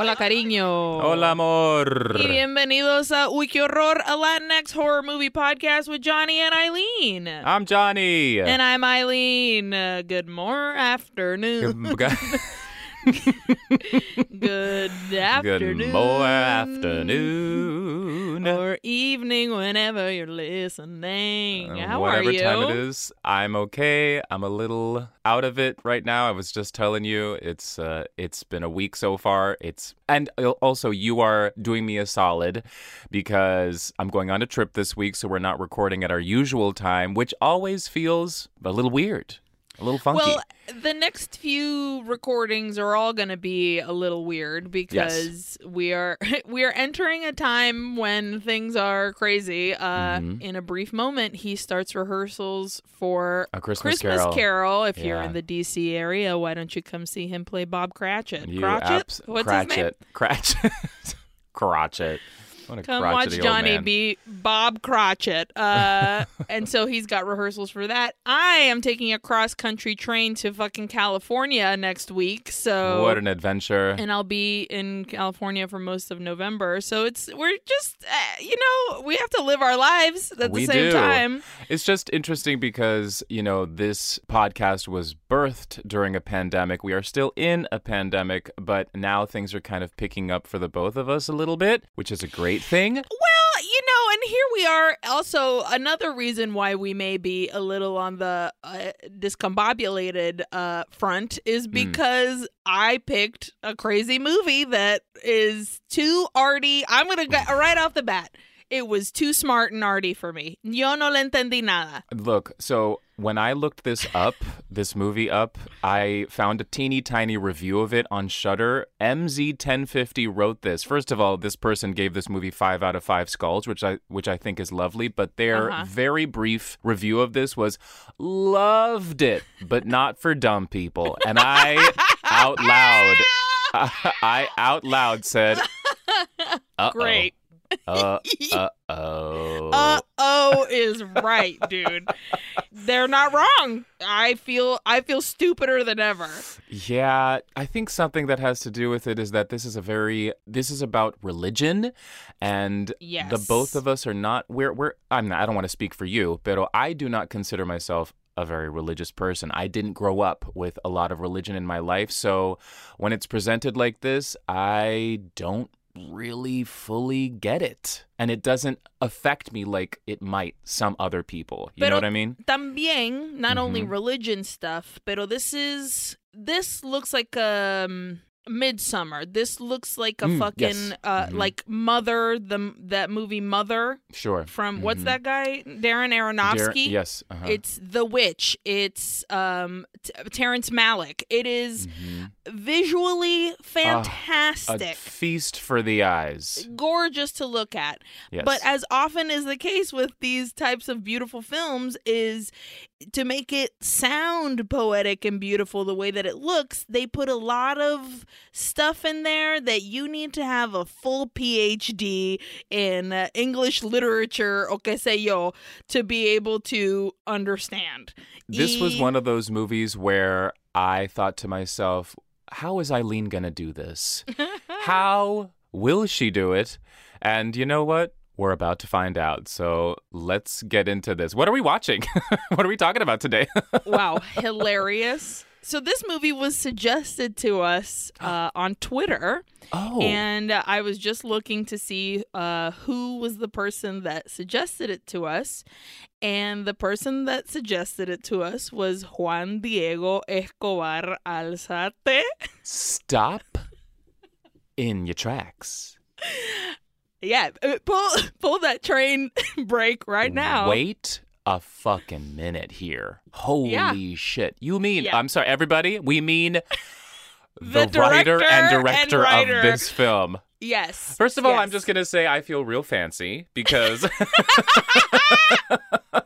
Hola, cariño. Hola, amor. Y bienvenidos a Uy, qué horror, a Latinx horror movie podcast with Jonny and Aileen. I'm Jonny. and I'm Aileen. Uh, good more afternoon. Good afternoon. Good more afternoon. Or evening whenever you're listening. Uh, How are you? Whatever time it is, I'm okay. I'm a little out of it right now. I was just telling you, it's uh, it's been a week so far. It's and also you are doing me a solid because I'm going on a trip this week, so we're not recording at our usual time, which always feels a little weird, a little funky. Well, the next few recordings are all going to be a little weird because we are we are entering a time when things are crazy. Uh, Mhm. In a brief moment, he starts rehearsals for A Christmas Carol. If you're in the DC area, why don't you come see him play Bob Cratchit? You Cratchit? abs- What's his name? Cratchit. Cratchit. Cratchit. What a Come watch Jonny be Bob Cratchit. Uh, and so he's got rehearsals for that. I am taking a cross country train to fucking California next week. So What an adventure. and I'll be in California for most of November. So it's we're just uh, you know we have to live our lives at We the same do. time. It's just interesting because, you know, this podcast was birthed during a pandemic. We are still in a pandemic, but now things are kind of picking up for the both of us a little bit, which is a great thing. Well, you know, and here we are. Also, another reason why we may be a little on the uh, discombobulated uh, front is Hmm. because I picked a crazy movie that is too arty. I'm gonna go right off the bat. It was too smart and arty for me. Yo no le entendí nada. Look, so when I looked this up, this movie up, I found a teeny tiny review of it on Shudder. MZ1050 wrote this. First of all, this person gave this movie 5 out of 5 skulls, which I which I think is lovely, but their Uh-huh. very brief review of this was loved it, but not for dumb people. And I out loud I out loud said uh-oh. Great. Uh oh. Uh oh is right, dude. They're not wrong. I feel I feel stupider than ever. Yeah, I think something that has to do with it is that this is a very this is about religion and Yes. the both of us are not we're we're I'm not I don't want to speak for you, but I do not consider myself a very religious person. I didn't grow up with a lot of religion in my life, so when it's presented like this, I don't really fully get it. And it doesn't affect me like it might some other people. You Pero- know what I mean? También, not only Mhm. religion stuff, pero this is this looks like um Midsummer. This looks like a Mm, fucking yes. uh Mhm. like Mother, the that movie Mother Sure. from what's Mhm. that guy? Darren Dar- Aronofsky. yes. uh-huh. It's The Witch. It's um T- Terrence Malick. It is Mhm. visually a fantastic. feast for the eyes. gorgeous to look at. Yes. But as often is the case with these types of beautiful films is to make it sound poetic and beautiful the way that it looks, they put a lot of stuff in there that you need to have a full PhD in uh, English literature o que sé yo to be able to understand. this was one of those movies where I thought to myself, how is Aileen going to do this? How will she do it? And you know what? We're about to find out. So let's get into this. What are we watching? what are we talking about today? wow, hilarious. So this movie was suggested to us uh, on Twitter. oh. And uh, I was just looking to see uh, who was the person that suggested it to us. And the person that suggested it to us was Juan Diego Escobar Alzate. Stop in your tracks. Yeah, uh, pull, pull that train brake right now. Wait a fucking minute here. Holy Yeah. shit. You mean, Yeah. I'm sorry, everybody, we mean The the, writer director and and director writer. of this film. Yes. First of all, I'm just gonna say I feel real fancy because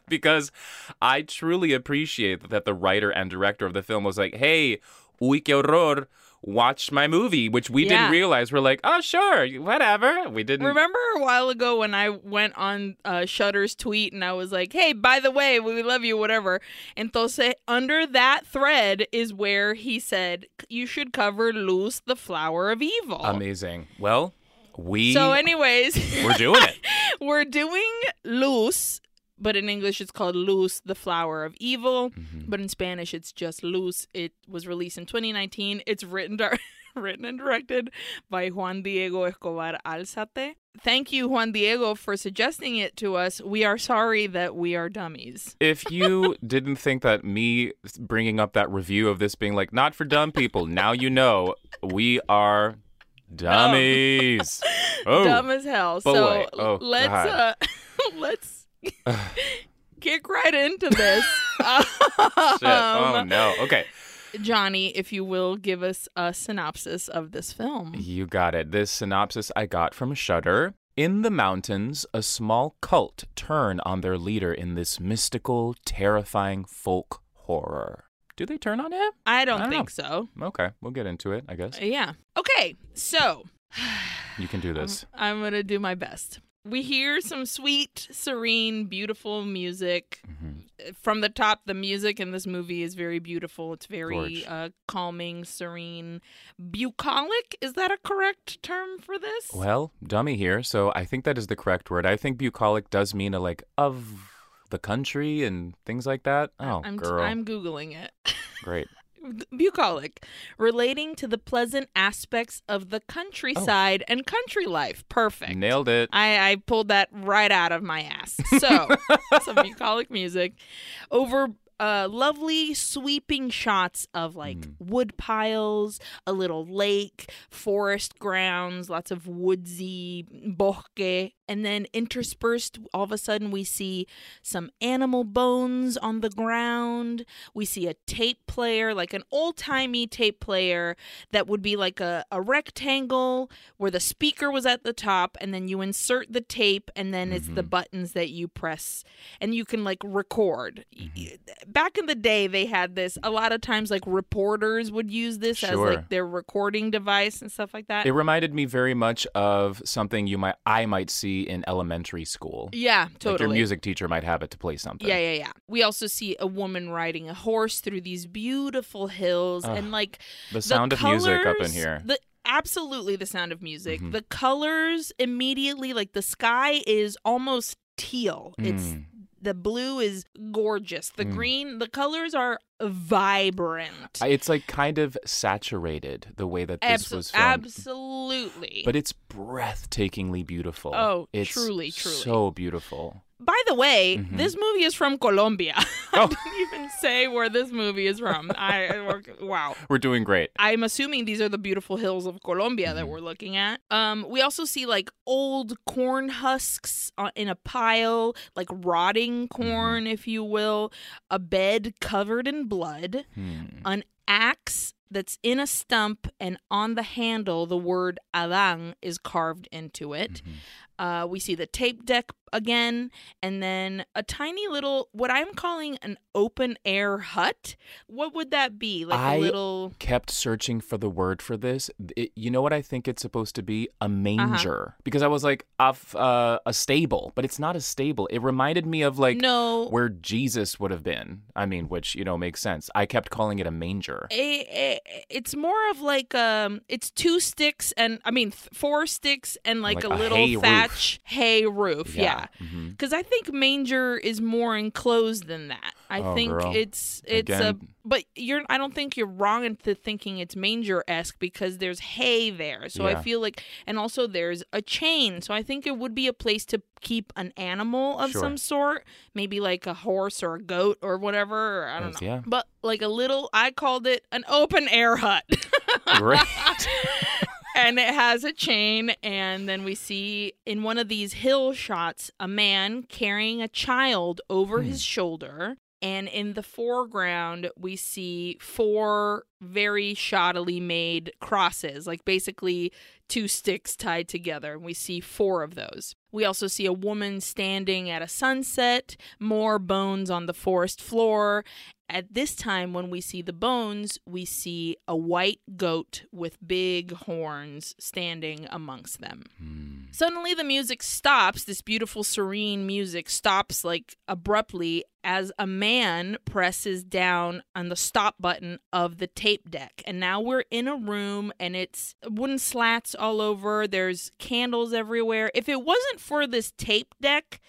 because I truly appreciate that the writer and director of the film was like, "Hey, uy qué horror, watched my movie, which we Yeah. didn't realize. We're like, oh, sure, whatever. We didn't. Remember a while ago when I went on uh, Shudder's tweet and I was like, "Hey, by the way, we love you, whatever." And Entonces, under that thread is where he said you should cover Luz, the flower of evil. Amazing. Well, we so, anyways, we're doing it. we're doing Luz, but in English it's called Luz, the flower of evil. Mhm. But in Spanish it's just Luz. It was released in 2019. It's written dir- written and directed by Juan Diego Escobar Alzate. Thank you, Juan Diego, for suggesting it to us. We are sorry that we are dummies. If you didn't think that me bringing up that review of this being like not for dumb people, now you know we are dummies. Oh, Dumb as hell. boy. So Oh, let's uh, let's kick right into this. shit. oh Um, no. Okay. Jonny, if you will give us a synopsis of this film. You got it. This synopsis I got from Shudder. In the mountains, a small cult turn on their leader in this mystical, terrifying folk horror. Do they turn on him? I don't, I don't think so. Okay, we'll get into it, I guess. Yeah. Okay. So You can do this. I'm going to do my best. We hear some sweet, serene, beautiful music. Mhm. From the top, the music in this movie is very beautiful. It's very uh, calming, serene. Bucolic? Is that a correct term for this? Well, dummy here, so I think that is the correct word. I think bucolic does mean a like of the country and things like that. Oh, I'm, girl. I'm Googling it. Great. Bucolic, relating to the pleasant aspects of the countryside and country life. Perfect. Nailed it. I, I pulled that right out of my ass. So, some bucolic music over uh, lovely sweeping shots of like Mm. wood piles, a little lake, forest grounds, lots of woodsy bosque, and then interspersed, all of a sudden, we see some animal bones on the ground. We see a tape player, like an old timey tape player that would be like a, a rectangle where the speaker was at the top, and then you insert the tape, and then it's the Mhm. buttons that you press, and you can like record. Y- Back in the day, they had this. A lot of times, like reporters would use this as like their recording device and stuff like that. It reminded me very much of something you might I might see in elementary school. yeah, Like totally. your music teacher might have it to play something. Yeah, yeah, yeah. We also see a woman riding a horse through these beautiful hills Ugh, and like The sound of music up in here. The absolutely the sound of music. Mhm. The colors immediately like the sky is almost teal. It's Mm. The blue is gorgeous. The Mm. green, the colors are vibrant. It's like kind of saturated the way that this was filmed. absolutely. But it's breathtakingly beautiful. Oh, it's truly, truly. so beautiful. By the way, Mhm. this movie is from Colombia. Oh. I didn't even say where this movie is from. I I- wow. We're doing great. I'm assuming these are the beautiful hills of Colombia Mm-hmm. that we're looking at. Um, we also see like old corn husks uh, in a pile, like rotting Mm-hmm. corn, if you will, a bed covered in blood, Hmm. an axe that's in a stump, and on the handle, the word Adán is carved into it. Mhm. Uh, we see the tape deck again, and then a tiny little, what I'm calling an open air hut. What would that be? Like I- a little. I kept searching for the word for this. It, you know what I think it's supposed to be? A Uh-huh. manger. Because I was like, of uh, a stable, but it's not a stable. It reminded me of like no, where Jesus would have been. I mean, which you know makes sense. I kept calling it a manger. a, a- it's more of like um it's two sticks and i mean th- four sticks and like, Like a a little roof. Thatch hay roof yeah because mm-hmm. i think manger is more enclosed than that. I Oh, think girl. it's it's a but you're i don't think you're wrong into thinking it's manger-esque because there's hay there. So i feel like and also there's a chain. So i think it would be a place to keep an animal of Sure. some sort maybe like a horse or a goat or whatever or i don't Yes, know. yeah. but like a little i called it an open air hut. Great. and it has a chain and then we see in one of these hill shots a man carrying a child over Hmm. his shoulder And in the foreground, we see four very shoddily made crosses, like basically two sticks tied together. And we see four of those. We also see a woman standing at a sunset, more bones on the forest floor. At this time, when we see the bones, we see a white goat with big horns standing amongst them. Hmm. Suddenly, the music stops. This beautiful, serene music stops like abruptly as a man presses down on the stop button of the tape deck. And now we're in a room and it's wooden slats all over. There's candles everywhere. If it wasn't for this tape deck,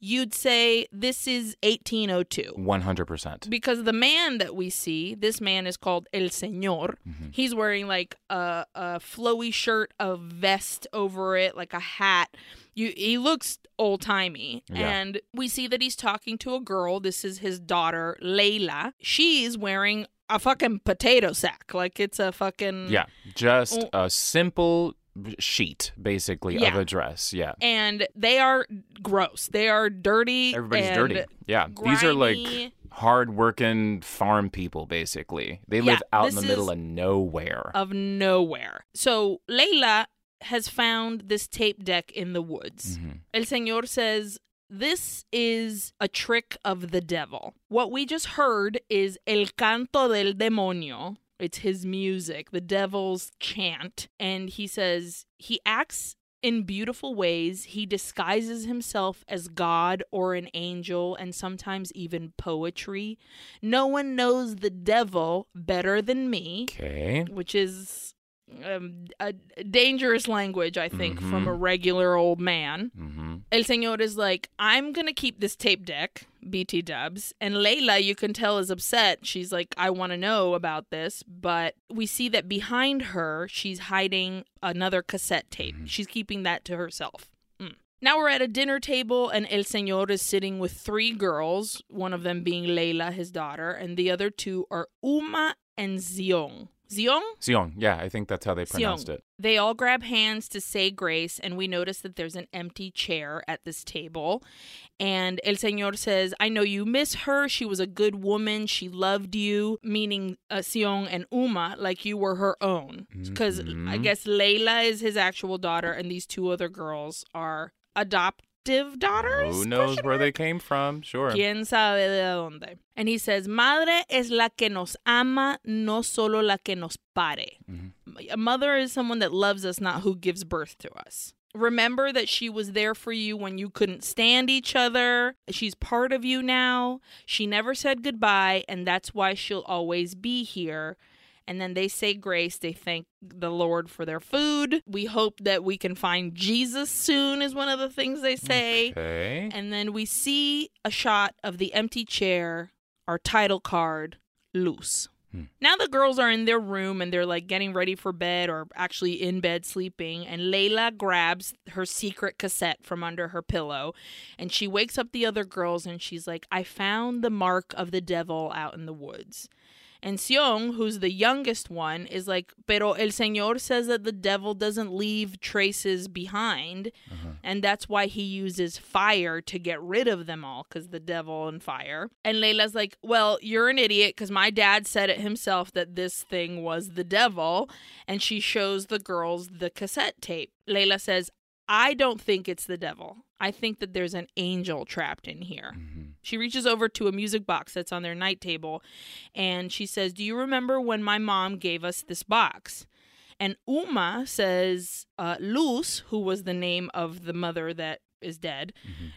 you'd say this is 1802 100%. because the man that we see, this man is called El Señor. Mm-hmm. He's wearing like a, a flowy shirt, a vest over it, like a hat. You, he looks old timey, Yeah. and we see that he's talking to a girl. This is his daughter, Layla. She's wearing a fucking potato sack, like it's a fucking Yeah, just Oh. a simple sheet, basically, of a dress. Yeah. And they are gross. They are dirty. Everybody's and dirty. Yeah. These are like grimy. hard working farm people, basically. They Yeah, live out in the middle of nowhere. of nowhere. So Layla has found this tape deck in the woods. Mhm. El Señor says, This is a trick of the devil. What we just heard is El Canto del Demonio. It's his music, the devil's chant. And he says he acts in beautiful ways. He disguises himself as God or an angel and sometimes even poetry. No one knows the devil better than me Okay. which is um, a dangerous language, I think, from Mhm. a regular old man. hmm El Señor is like, I'm going to keep this tape deck, BT dubs. And Layla, you can tell, is upset. She's like, I want to know about this. But we see that behind her, she's hiding another cassette tape. She's keeping that to herself. Mm. Now we're at a dinner table, and El Señor is sitting with three girls, one of them being Layla, his daughter, and the other two are Uma and Zion. Zion? Sion. Yeah, I think that's how they pronounced it. They all grab hands to say grace, and we notice that there's an empty chair at this table. And El Señor says, I know you miss her. She was a good woman. She loved you, meaning uh, Sion and Uma, like you were her own. Because I Mhm. guess Layla is his actual daughter, and these two other girls are adoptive daughters? Who knows where they came from? Sure. ¿Quién sabe de dónde? And he says, Madre es la que nos ama, no solo la que nos pare. Mm-hmm. A mother is someone that loves us, not who gives birth to us. Remember that she was there for you when you couldn't stand each other. She's part of you now. She never said goodbye, and that's why she'll always be here. And then they say grace. They thank the Lord for their food. We hope that we can find Jesus soon, is one of the things they say. Okay. And then we see a shot of the empty chair, our title card, Luz. Hmm. Now the girls are in their room and they're like getting ready for bed or actually in bed sleeping. And Layla grabs her secret cassette from under her pillow and she wakes up the other girls and she's like, I found the mark of the devil out in the woods. And Sion, who's the youngest one, is like, Pero el Señor says that the devil doesn't leave traces behind. Uh-huh. And that's why he uses fire to get rid of them all, because the devil and fire. And Layla's like, Well, you're an idiot, because my dad said it himself that this thing was the devil. And she shows the girls the cassette tape. Layla says, I don't think it's the devil. I think that there's an angel trapped in here. She reaches over to a music box that's on their night table and she says, Do you remember when my mom gave us this box? And Uma says, uh, Luz, who was the name of the mother that is dead,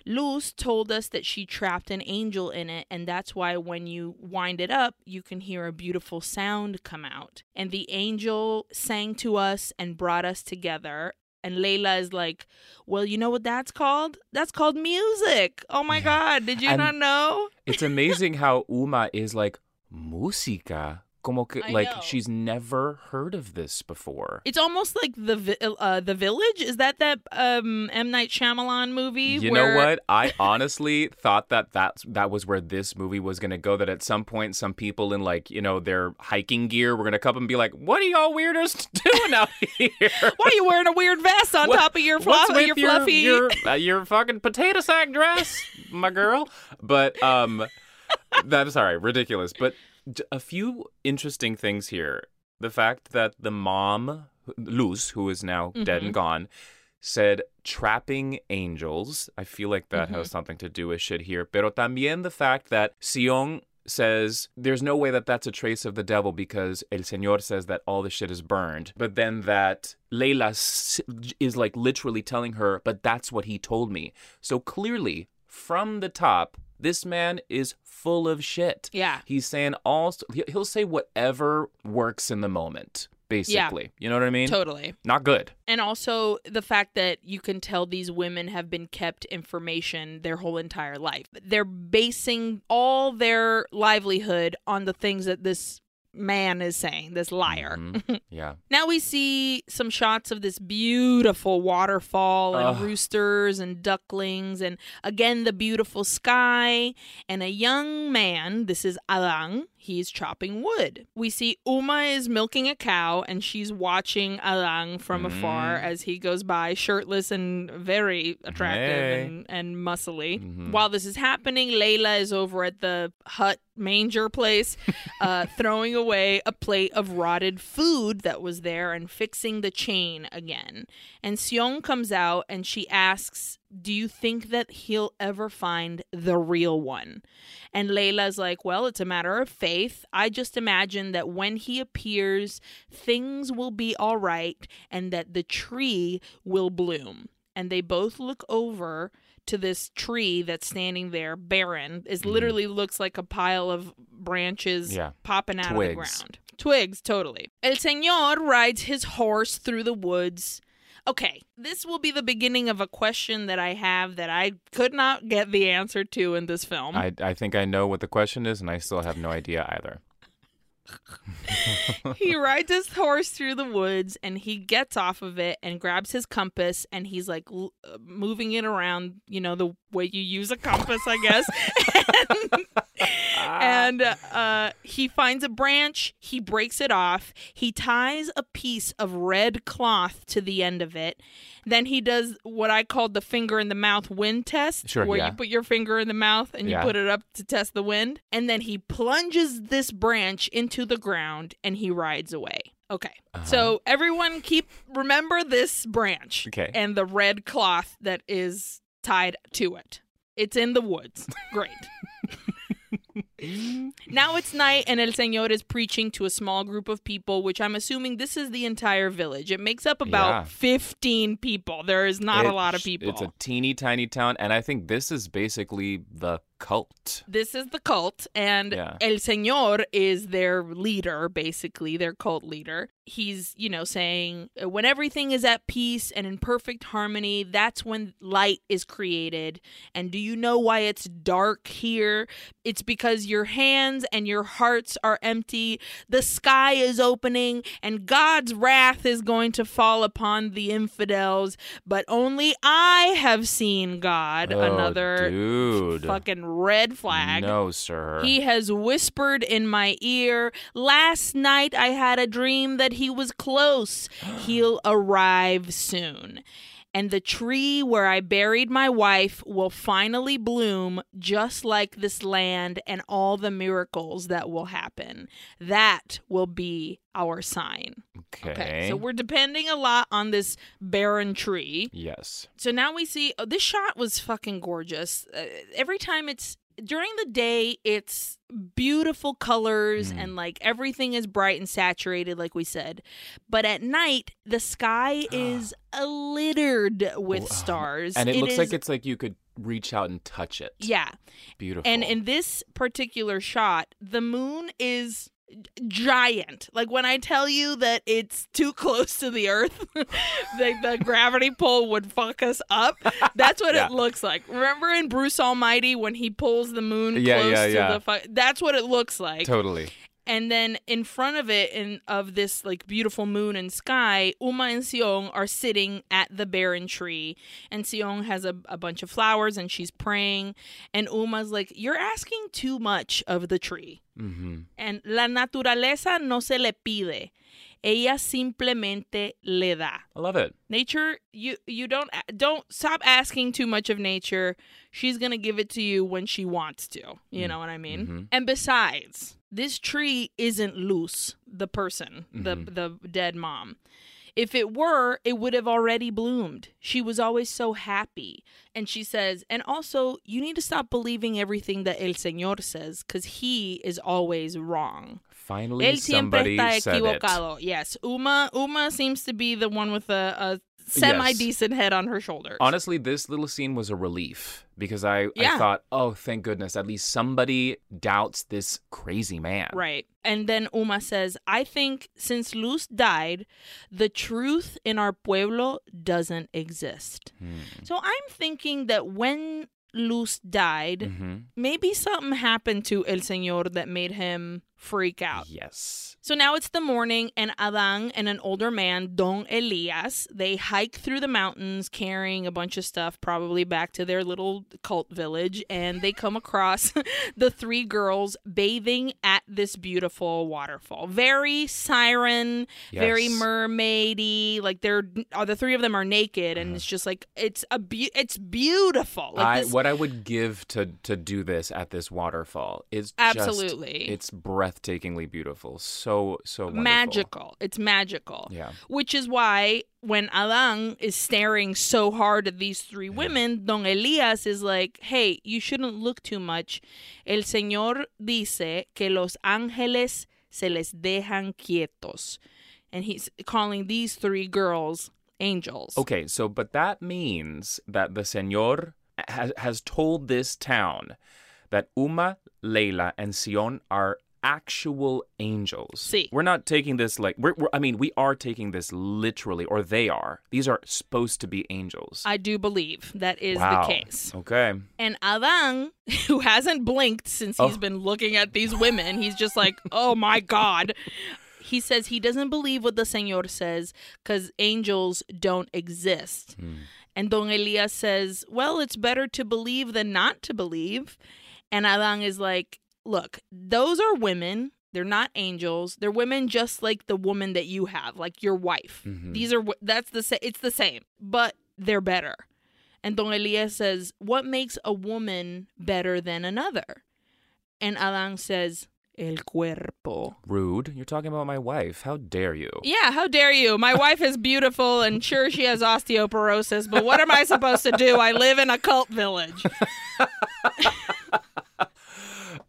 Luz told us that she trapped an angel in it, and that's why when you wind it up, you can hear a beautiful sound come out. And the angel sang to us and brought us together. And Layla is like, Well, you know what that's called? That's called music. Oh my God. Did you And- not know? It's amazing how Uma is like música. Como que, I like know. she's never heard of this before. It's almost like the Vi- uh, the village. Is that that um, M Night Shyamalan movie? You where- know what? I honestly thought that that's, that was where this movie was going to go. That at some point, some people in like, you know, their hiking gear were going to come and be like, What are y'all weirdos doing out here? Why are you wearing a weird vest on What- top of your, fluff- with your your, fluffy? Your, uh, your fucking potato sack dress, my girl? But, um,. that is all right, ridiculous. But a few interesting things here. The fact that the mom, Luz, who is now dead and mm-hmm. gone, said trapping angels. I feel like that has mm-hmm. something to do with shit here. Pero también the fact that Sion says there's no way that that's a trace of the devil because El Señor says that all the shit is burned. But then that Leila is like literally telling her, but that's what he told me. So clearly, from the top, this man is full of shit. Yeah. He's saying all, he- he'll say whatever works in the moment, basically. You know what I mean? Totally. Not good. And also the fact that you can tell these women have been kept information their whole entire life. They're basing all their livelihood on the things that this man is saying, this liar. Mhm. yeah. Now we see some shots of this beautiful waterfall and Ugh. roosters and ducklings, and again the beautiful sky and a young man. This is Adán. He's chopping wood. We see Uma is milking a cow, and she's watching Adán from afar Mm. as he goes by, shirtless and very attractive Hey. and, and muscly. Mhm. While this is happening, Layla is over at the hut manger place, uh, throwing away a plate of rotted food that was there and fixing the chain again. And Sion comes out and she asks, Do you think that he'll ever find the real one? And Layla's like, Well, it's a matter of faith. I just imagine that when he appears, things will be all right and that the tree will bloom. And they both look over to this tree that's standing there barren It literally looks like a pile of branches Mm-hmm. Yeah. popping out of the ground twigs totally el señor rides his horse through the woods okay this will be the beginning of a question that i have that i could not get the answer to in this film I, I think I know what the question is, and I still have no idea either. he rides his horse through the woods and he gets off of it and grabs his compass and he's like l- uh, moving it around, you know, the way you use a compass, I guess. and uh, he finds a branch, he breaks it off, he ties a piece of red cloth to the end of it. Then he does what I called the finger in the mouth wind test, Sure, where yeah. you put your finger in the mouth and you Yeah. put it up to test the wind. And then he plunges this branch into the ground and he rides away. Okay. So everyone keep remember this branch Okay. and the red cloth that is tied to it. It's in the woods. Great. now it's night and El Señor is preaching to a small group of people, which I'm assuming this is the entire village. It makes up about Yeah. 15 people. There is not a lot of people. It's a teeny tiny town, and I think this is basically the cult. This is the cult, and Yeah. El Señor is their leader, basically, their cult leader. He's, you know, saying when everything is at peace and in perfect harmony, that's when light is created. And do you know why it's dark here? It's because your hands and your hearts are empty. The sky is opening, and God's wrath is going to fall upon the infidels. But only I have seen God. Oh, Another dude. fucking red flag. No, sir. He has whispered in my ear, Last night I had a dream that he was close. He'll arrive soon. And the tree where I buried my wife will finally bloom just like this land and all the miracles that will happen. That will be our sign. okay. Okay. So we're depending a lot on this barren tree. yes. So now we see oh, this shot was fucking gorgeous. Uh, every time it's during the day, it's beautiful colors Mm. and like everything is bright and saturated, like we said. But at night, the sky is littered with uh, stars, And it, looks like it's like you could reach out and touch it. yeah. Beautiful. And in this particular shot, the moon is giant. Like when I tell you that it's too close to the earth, like the gravity pull would fuck us up. That's what Yeah. it looks like. Remember in Bruce Almighty when he pulls the moon Yeah, close yeah, to yeah. the fu- that's what it looks like. totally. And then in front of it, in of this like beautiful moon and sky, Uma and Sion are sitting at the barren tree, and Sion has a, a bunch of flowers, and she's praying, and Uma's like, "You're asking too much of the tree." Mm-hmm. And la naturaleza no se le pide. Ella simplemente le da. I love it. Nature, you you don't don't stop asking too much of nature. She's going to give it to you when she wants to. You know what I mean? Mhm. And besides, this tree isn't Luz, the person, the the dead mom. If it were, it would have already bloomed. She was always so happy. And she says, and also, you need to stop believing everything that El Señor says because he is always wrong. Finally, Él siempre somebody está said it. equivocado. Yes. Uma Uma seems to be the one with a, a semi decent head on her shoulders. Honestly, this little scene was a relief because I, Yeah. I thought, oh, thank goodness, at least somebody doubts this crazy man. Right. And then Uma says, I think since Luz died, the truth in our pueblo doesn't exist. Hmm. So I'm thinking that when Luz died, hmm maybe something happened to El Señor that made him freak out. Yes. So now it's the morning, and Adan and an older man, Don Elias, they hike through the mountains carrying a bunch of stuff, probably back to their little cult village, and they come across the three girls bathing at this beautiful waterfall. Very siren, very Yes. mermaidy. Like they're uh, the three of them are naked, and it's just like it's a be- it's beautiful. Like I, this, what I would give to to do this at this waterfall is Absolutely. just, it's breathtakingly beautiful. So so wonderful. magical. It's magical. Yeah. Which is why when Alan is staring so hard at these three women, Don Elias is like, hey, you shouldn't look too much. El Señor dice que los ángeles se les dejan quietos. And he's calling these three girls angels. Okay, so but that means that the Señor has, has told this town that Uma, Leila, and Sion are actual angels. Sí. We're not taking this like we're, we're I mean we are taking this literally or they are. These are supposed to be angels. I do believe that is wow. the case. Okay. And Adan, who hasn't blinked since he's Oh. been looking at these women, he's just like, oh my God. He says he doesn't believe what the Señor says because angels don't exist. Hmm. And Don Elias says, well, it's better to believe than not to believe. And Adan is like, look, those are women. They're not angels. They're women just like the woman that you have, like your wife. Mhm. These are that's the sa- it's the same, but they're better. And Don Elias says, "What makes a woman better than another?" And Adan says, "El cuerpo." Rude. You're talking about my wife. How dare you? Yeah, how dare you? My wife is beautiful and sure she has osteoporosis, but what am I supposed to do? I live in a cult village.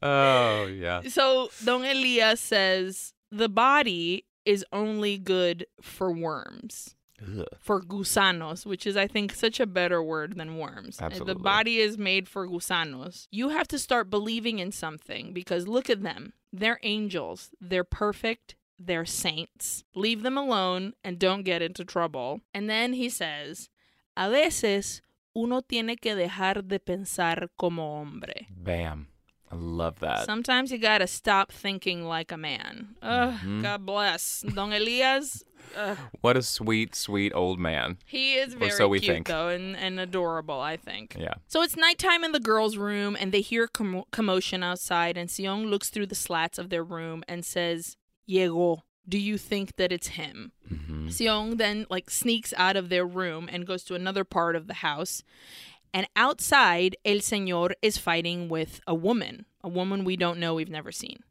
Oh, yeah. So Don Elias says the body is only good for worms. Ugh. for gusanos, which is, I think, such a better word than worms. Absolutely. The body is made for gusanos. You have to start believing in something because look at them. They're angels. They're perfect. They're saints. Leave them alone and don't get into trouble. And then he says, A veces uno tiene que dejar de pensar como hombre. Bam. I love that. Sometimes you gotta stop thinking like a man. Ugh, Mhm. God bless. Don Elias, ugh, What a sweet, sweet old man. he is very so we cute think. though and, and adorable, I think. Yeah. So it's nighttime in the girls' room, and they hear commo- commotion outside. And Sion looks through the slats of their room and says, "Llegó. Do you think that it's him?" hmm Sion then like sneaks out of their room and goes to another part of the house. And outside, El Señor is fighting with a woman, a woman we don't know, we've never seen.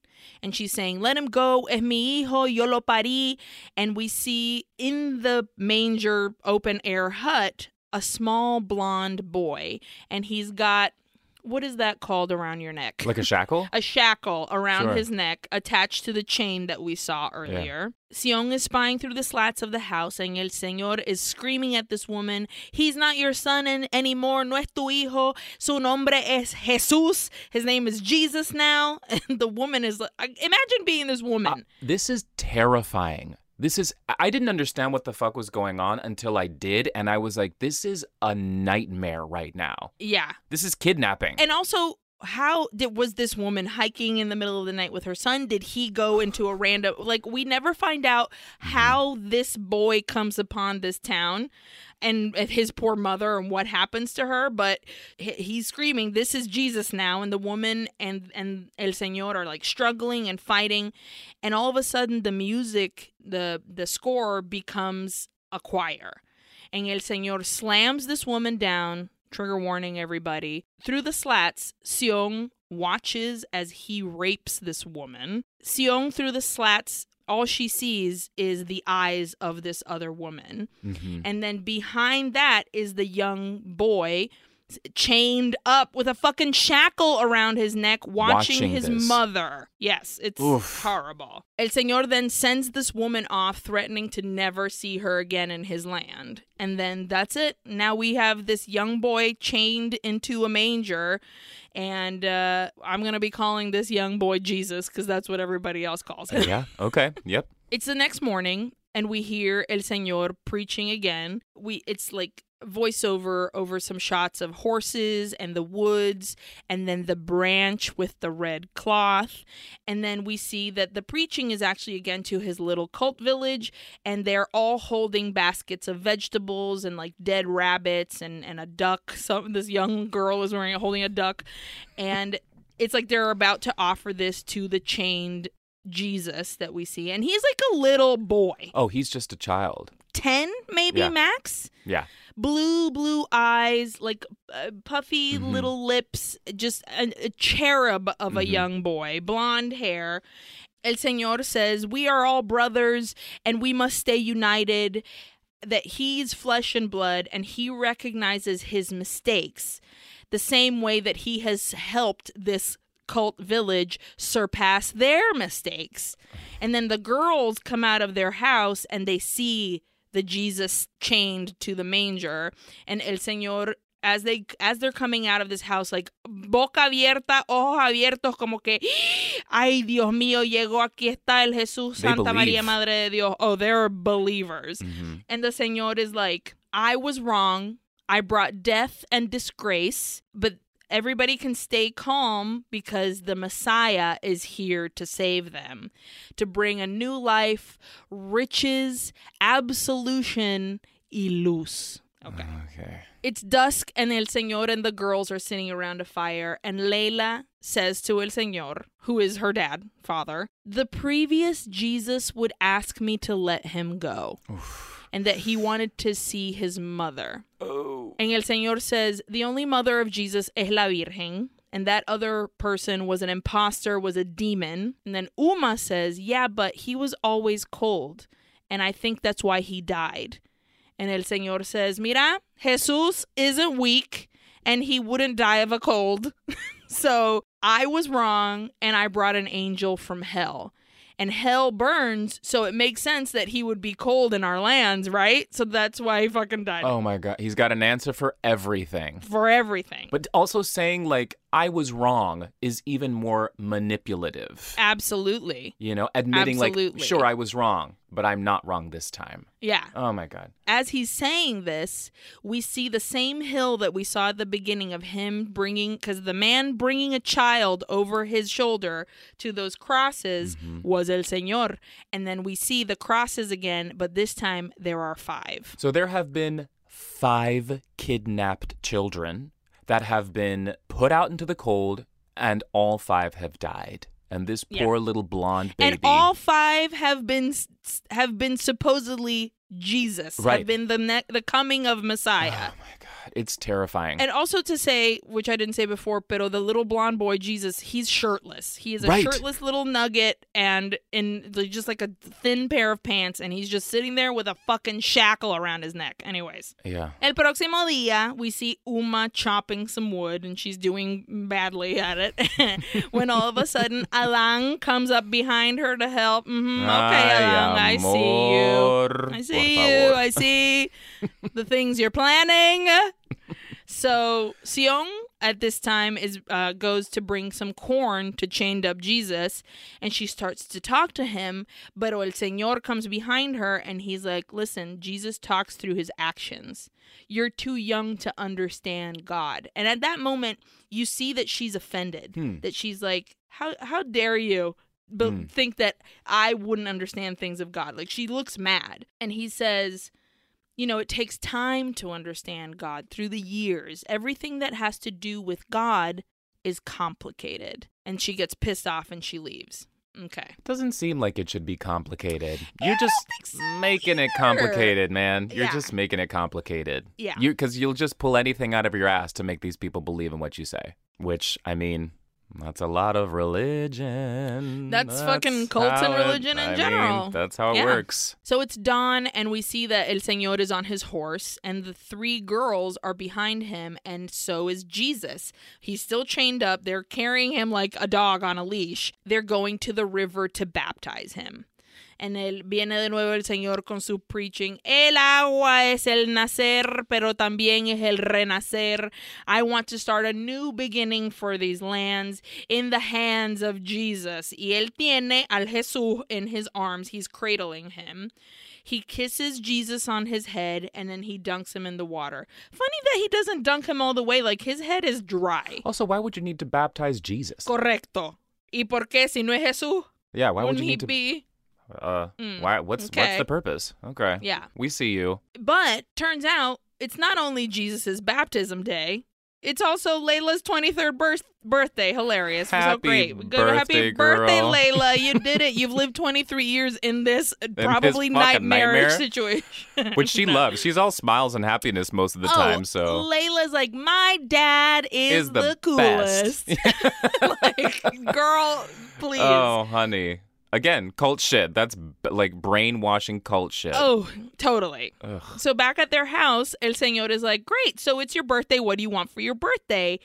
And she's saying, Let him go, es mi hijo, yo lo parí. And we see in the manger open air hut a small blonde boy. And he's got, what is that called around your neck? Like a shackle? a shackle around Sure. his neck attached to the chain that we saw earlier. Sion is spying through the slats of the house, and El Señor is screaming at this woman, He's not your son an- anymore, no es tu hijo, su nombre es Jesús. His name is Jesus now. And the woman is like, imagine being this uh, woman. This is terrifying. This is I didn't understand what the fuck was going on until I did and I was like this is a nightmare right now. yeah. This is kidnapping. And also, how did was this woman hiking in the middle of the night with her son? Did he go into a random like we never find out mm-hmm. how this boy comes upon this town. And his poor mother and what happens to her but he's screaming this is jesus now and the woman and and el señor are like struggling and fighting and all of a sudden the music the the score becomes a choir and el señor slams this woman down trigger warning everybody through the slats Sion watches as he rapes this woman. Sion through the slats all she sees is the eyes of this other woman. Mm-hmm. And then behind that is the young boy chained up with a fucking shackle around his neck watching, watching his this. mother. Yes, it's Oof. horrible. El Señor then sends this woman off, threatening to never see her again in his land. And then that's it. Now we have this young boy chained into a manger. And uh, I'm going to be calling this young boy Jesus because that's what everybody else calls him. Yeah. Okay. Yep. It's the next morning and we hear El Señor preaching again. We it's like voiceover over some shots of horses and the woods and then the branch with the red cloth and then we see that the preaching is actually again to his little cult village and they're all holding baskets of vegetables and like dead rabbits and and a duck so this young girl is wearing holding a duck and it's like they're about to offer this to the chained Jesus that we see and he's like a little boy. Oh, he's just a child. 10 maybe yeah. max? Yeah blue, blue eyes, like uh, puffy mm-hmm. little lips, just a, a cherub of mm-hmm. a young boy, blonde hair. El Señor says, We are all brothers and we must stay united. That he's flesh and blood and he recognizes his mistakes the same way that he has helped this cult village surpass their mistakes. And then the girls come out of their house and they see the Jesus chained to the manger, and El Señor as they as they're coming out of this house like boca abierta, ojos abiertos como que ay Dios mío, llegó aquí está el Jesús Santa María Madre de Dios. Oh, they're believers. Mm-hmm. And the Señor is like, I was wrong. I brought death and disgrace, but everybody can stay calm because the Messiah is here to save them, to bring a new life, riches, absolution, y luz. Okay. Okay. It's dusk, and El Señor and the girls are sitting around a fire, and Leila says to El Señor, who is her dad, father, the previous Jesus would ask me to let him go. Oof and that he wanted to see his mother. Oh. And El Señor says, the only mother of Jesus es la Virgen. And that other person was an impostor, was a demon. And then Uma says, yeah, but he was always cold. And I think that's why he died. And El Señor says, Mira, Jesus isn't weak and he wouldn't die of a cold. so I was wrong and I brought an angel from hell and hell burns, so it makes sense that he would be cold in our lands, right? So that's why he fucking died. Oh my god, he's got an answer for everything. For everything. But also saying like I was wrong is even more manipulative. Absolutely. You know, admitting Absolutely. like sure I was wrong, but I'm not wrong this time. Yeah. Oh my god. As he's saying this, we see the same hill that we saw at the beginning of him bringing cuz the man bringing a child over his shoulder to those crosses mm-hmm. was El Señor. And then we see the crosses again, but this time there are 5. So there have been 5 kidnapped children that have been put out into the cold, and all five have died. And this poor yeah. little blonde baby. And all five have been have been supposedly Jesus. Right. Have been the ne- the coming of Messiah. Oh my it's terrifying. And also to say, which I didn't say before, pero the little blonde boy Jesus, he's shirtless. He is a right. shirtless little nugget and in just like a thin pair of pants, and he's just sitting there with a fucking shackle around his neck. Anyways. Yeah. El próximo día, we see Uma chopping some wood, and she's doing badly at it. when all of a sudden, Adán comes up behind her to help. Mm-hmm. Okay, Adán, I see you. I see you. I see the things you're planning. So Sion at this time is uh, goes to bring some corn to chained up Jesus, and she starts to talk to him. But El Señor comes behind her, and he's like, "Listen, Jesus talks through his actions. You're too young to understand God." And at that moment, you see that she's offended. Hmm. That she's like, "How how dare you?" But hmm. think that I wouldn't understand things of God. Like she looks mad, and he says you know, it takes time to understand God through the years. Everything that has to do with God is complicated. And she gets pissed off and she leaves. Okay. Doesn't seem like it should be complicated. You're just so making it complicated, man. You're Yeah. just making it complicated. Yeah. You because you'll just pull anything out of your ass to make these people believe in what you say. Which I mean, that's a lot of religion. That's fucking cults and how it- religion in I mean, general. that's how it Yeah. works. So it's dawn, and we see that El Señor is on his horse, and the three girls are behind him, and so is Jesus. He's still chained up. They're carrying him like a dog on a leash. They're going to the river to baptize him. En el viene de nuevo el Señor con su preaching. El agua es el nacer, pero también es el renacer. I want to start a new beginning for these lands in the hands of Jesus. Y él tiene al Jesús in his arms. He's cradling him. He kisses Jesus on his head and then he dunks him in the water. Funny that he doesn't dunk him all the way, like his head is dry. Also, why would you need to baptize Jesus? Correcto. ¿Y por qué si no es Jesús? Yeah, why would you he need to? be? Uh, Mm, why? What's what's the purpose? Okay. Yeah. We see you. But turns out it's not only Jesus' baptism day, it's also Layla's 23rd birth- birthday. Hilarious. We're so Happy great. Good happy birthday, birthday, girl. Layla. You did it. You've lived 23 years in this uh, probably fucking nightmare. situation. Which she loves. She's all smiles and happiness most of the Oh, time. So Layla's like, my dad is, is the, the, coolest. like, girl, please. oh, honey. Again, cult shit. That's b- like brainwashing cult shit. Oh, totally. Ugh. So back at their house, El Señor is like, Great, so it's your birthday. What do you want for your birthday?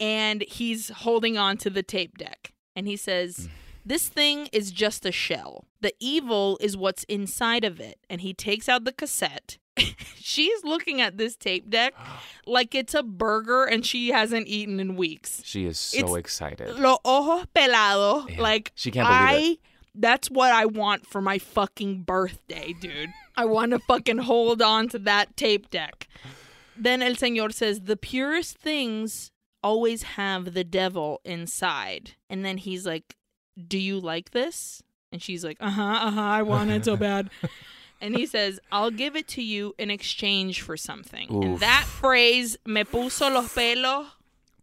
And he's holding on to the tape deck. And he says, mm. This thing is just a shell. The evil is what's inside of it. And he takes out the cassette. She's looking at this tape deck like it's a burger and she hasn't eaten in weeks. She is so It's- excited. Los ojos pelado. Yeah, Like she can't believe I, it. That's what I want for my fucking birthday, dude. I want to fucking hold on to that tape deck. Then El Señor says, The purest things always have the devil inside. And then he's like, Do you like this? And she's like, Uh huh, uh huh, I want it so bad. And he says, I'll give it to you in exchange for something. And that phrase, me puso los pelos.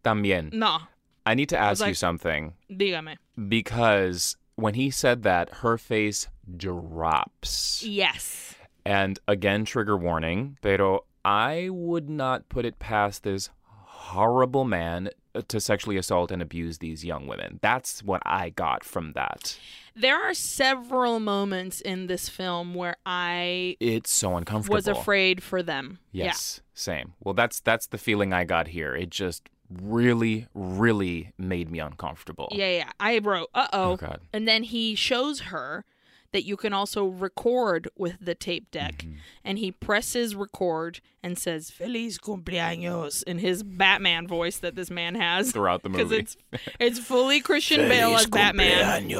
También. No, I need to ask you something dígame. because when he said that, her face drops. Yes. And again, trigger warning, pero I would not put it past this horrible man uh, to sexually assault and abuse these young women. That's what I got from that. There are several moments in this film where I It's so uncomfortable. was afraid for them. Yes, same. Well, that's that's the feeling I got here. It just really, really made me uncomfortable. Yeah. Yeah. I wrote, uh Oh oh. God. and then he shows her that you can also record with the tape deck. Mm-hmm. And he presses record and says, Feliz cumpleaños in his Batman voice that this man has. Throughout the Because movie. it's, it's fully Christian Bale as Batman.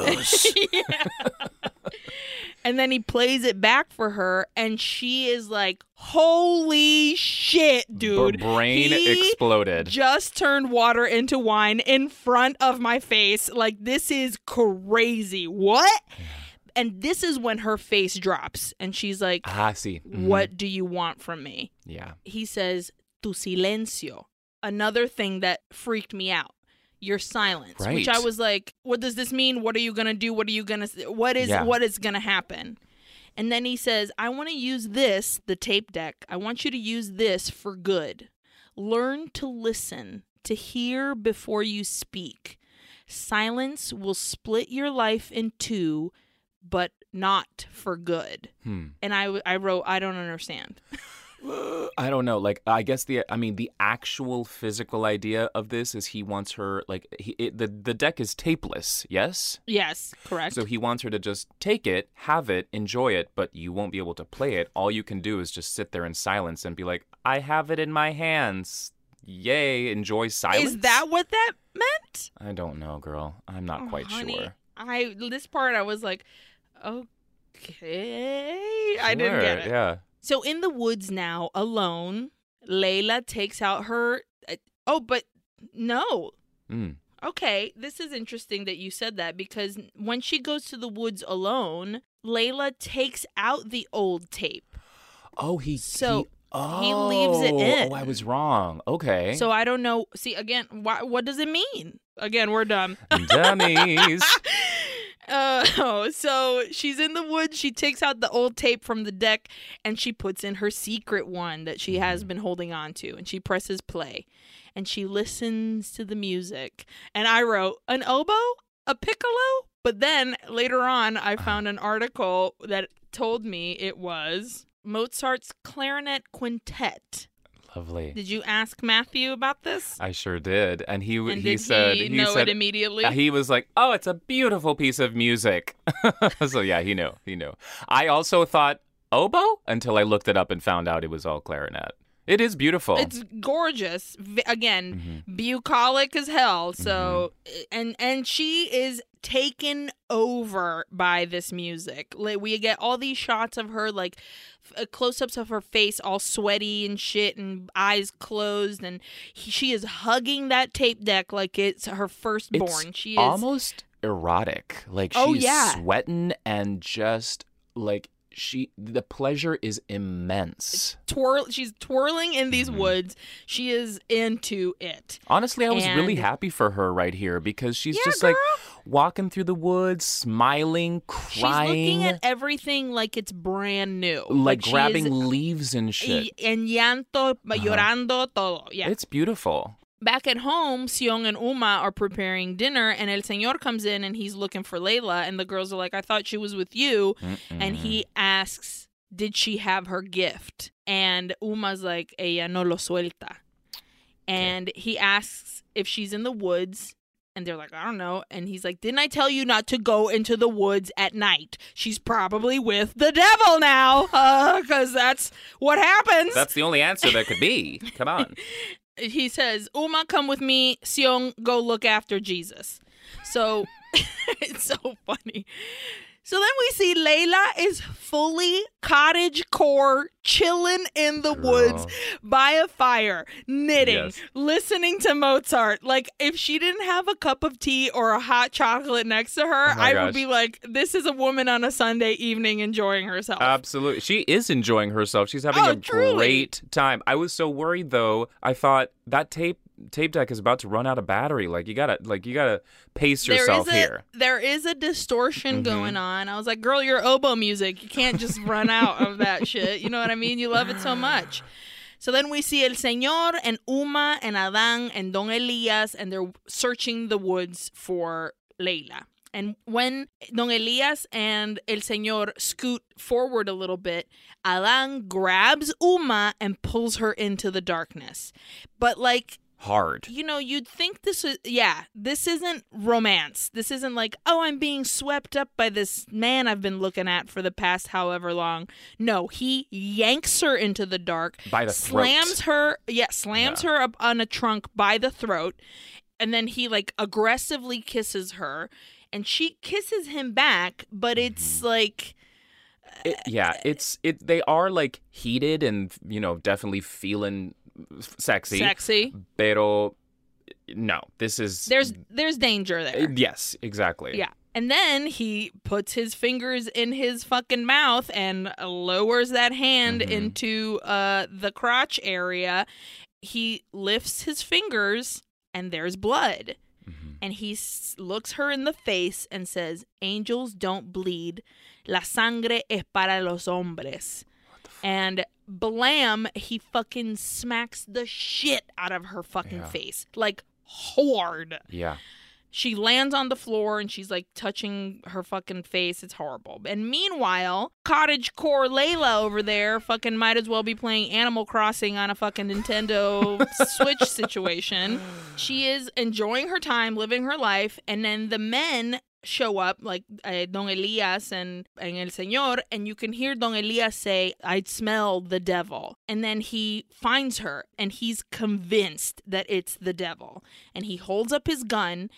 And then he plays it back for her, and she is like, "Holy shit, dude!" B- brain He exploded. Just turned water into wine in front of my face. Like this is crazy. What? And this is when her face drops, and she's like, ah, see. Mhm. "What do you want from me?" Yeah. He says, "Tu silencio." Another thing that freaked me out. Your silence, which I was like, "What does this mean? What are you gonna do? What are you gonna? What is Yeah. what is gonna happen?" And then he says, "I want to use this, the tape deck. I want you to use this for good. Learn to listen, to hear before you speak. Silence will split your life in two, but not for good." Hmm. And I I wrote, "I don't understand." I don't know. Like, I guess the, I mean, the actual physical idea of this is he wants her, like, he, it, the the deck is tapeless. Yes. yes, correct. So he wants her to just take it, have it, enjoy it, but you won't be able to play it. All you can do is just sit there in silence and be like, I have it in my hands. Yay, enjoy silence. Is that what that meant? I don't know, girl. I'm not Oh, quite honey, sure. I this part I was like, okay, I didn't get it. Yeah. So in the woods now, alone, Layla takes out her. Uh, oh, but no. Mm. Okay, this is interesting that you said that because when she goes to the woods alone, Layla takes out the old tape. Oh, he So, he, oh, he leaves it in. Oh, I was wrong. Okay. So I don't know. See, again, why, what does it mean? Again, we're dumb. dummies. Uh, oh, so she's in the woods. She takes out the old tape from the deck and she puts in her secret one that she has been holding on to. And she presses play and she listens to the music. And I wrote, an oboe? A piccolo? But then later on, I found an article that told me it was Mozart's clarinet quintet. Lovely. Did you ask Matthew about this? I sure did, and he and he did said he, know said it immediately? He was like, "Oh, it's a beautiful piece of music." so yeah, he knew. He knew. I also thought oboe until I looked it up and found out it was all clarinet. It is beautiful. It's gorgeous. V- again, Mm-hmm. bucolic as hell. So, and and she is taken over by this music. Like we get all these shots of her, like f- uh, close-ups of her face, all sweaty and shit, and eyes closed, and he, she is hugging that tape deck like it's her firstborn. It's she is almost erotic. Like she's Oh, yeah. sweating and just like she the pleasure is immense. twirl. She's twirling in Mm-hmm. these woods. She is into it. Honestly, I was really happy for her right here because she's Yeah, just like walking through the woods, smiling, crying. She's looking at everything like it's brand new. like, she grabbing is leaves and shit. y- en llanto, llorando, todo. Yeah. It's beautiful. Back at home, Sion and Uma are preparing dinner, and El Señor comes in and he's looking for Layla. And the girls are like, I thought she was with you. And he asks, Did she have her gift? And Uma's like, eh, Ella no lo suelta. And he asks if she's in the woods. And they're like, I don't know. And he's like, Didn't I tell you not to go into the woods at night? She's probably with the devil now. Because that's what happens. That's the only answer there could be. Come on. he says, Uma, come with me. Sion, go look after Jesus. So it's so funny. So then we see Layla is fully cottage core, chilling in the woods by a fire, knitting, Yes. listening to Mozart. Like if she didn't have a cup of tea or a hot chocolate next to her, Oh I gosh. would be like, this is a woman on a Sunday evening enjoying herself. Absolutely. She is enjoying herself. She's having Oh, a truly. great time. I was so worried though. I thought that tape tape deck is about to run out of battery. Like you gotta like you gotta pace yourself a, here. There is a distortion Mhm. going on. I was like, girl, you're oboe music. You can't just run out of that shit. You know what I mean? You love it so much. So then we see El Señor and Uma and Adán and Don Elias, and they're searching the woods for Leila. And when Don Elias and El Señor scoot forward a little bit, Adán grabs Uma and pulls her into the darkness. But like Hard. you know, you'd think this is, yeah, this isn't romance. This isn't like, oh, I'm being swept up by this man I've been looking at for the past however long. No, he yanks her into the dark, By the throat. slams her, yeah, slams her up on a trunk by the throat, and then he like aggressively kisses her, and she kisses him back, but Mm-hmm. it's like, It, yeah, it's it. They are like heated and you know definitely feeling sexy. sexy. Pero no, this is There's there's danger there. yes, exactly. Yeah. And then he puts his fingers in his fucking mouth and lowers that hand Mhm. into uh, the crotch area. He lifts his fingers and there's blood. Mhm. And he s- looks her in the face and says, Angels don't bleed. La sangre es para los hombres. And blam, he fucking smacks the shit out of her fucking Yeah. face. Like hard Yeah. she lands on the floor and she's like touching her fucking face. It's horrible. And meanwhile, cottage core Layla over there fucking might as well be playing Animal Crossing on a fucking Nintendo Switch situation. She is enjoying her time, living her life, and then the men show up like uh, Don Elias and, and El Señor and you can hear Don Elias say I smell the devil. And then he finds her and he's convinced that it's the devil. And he holds up his gun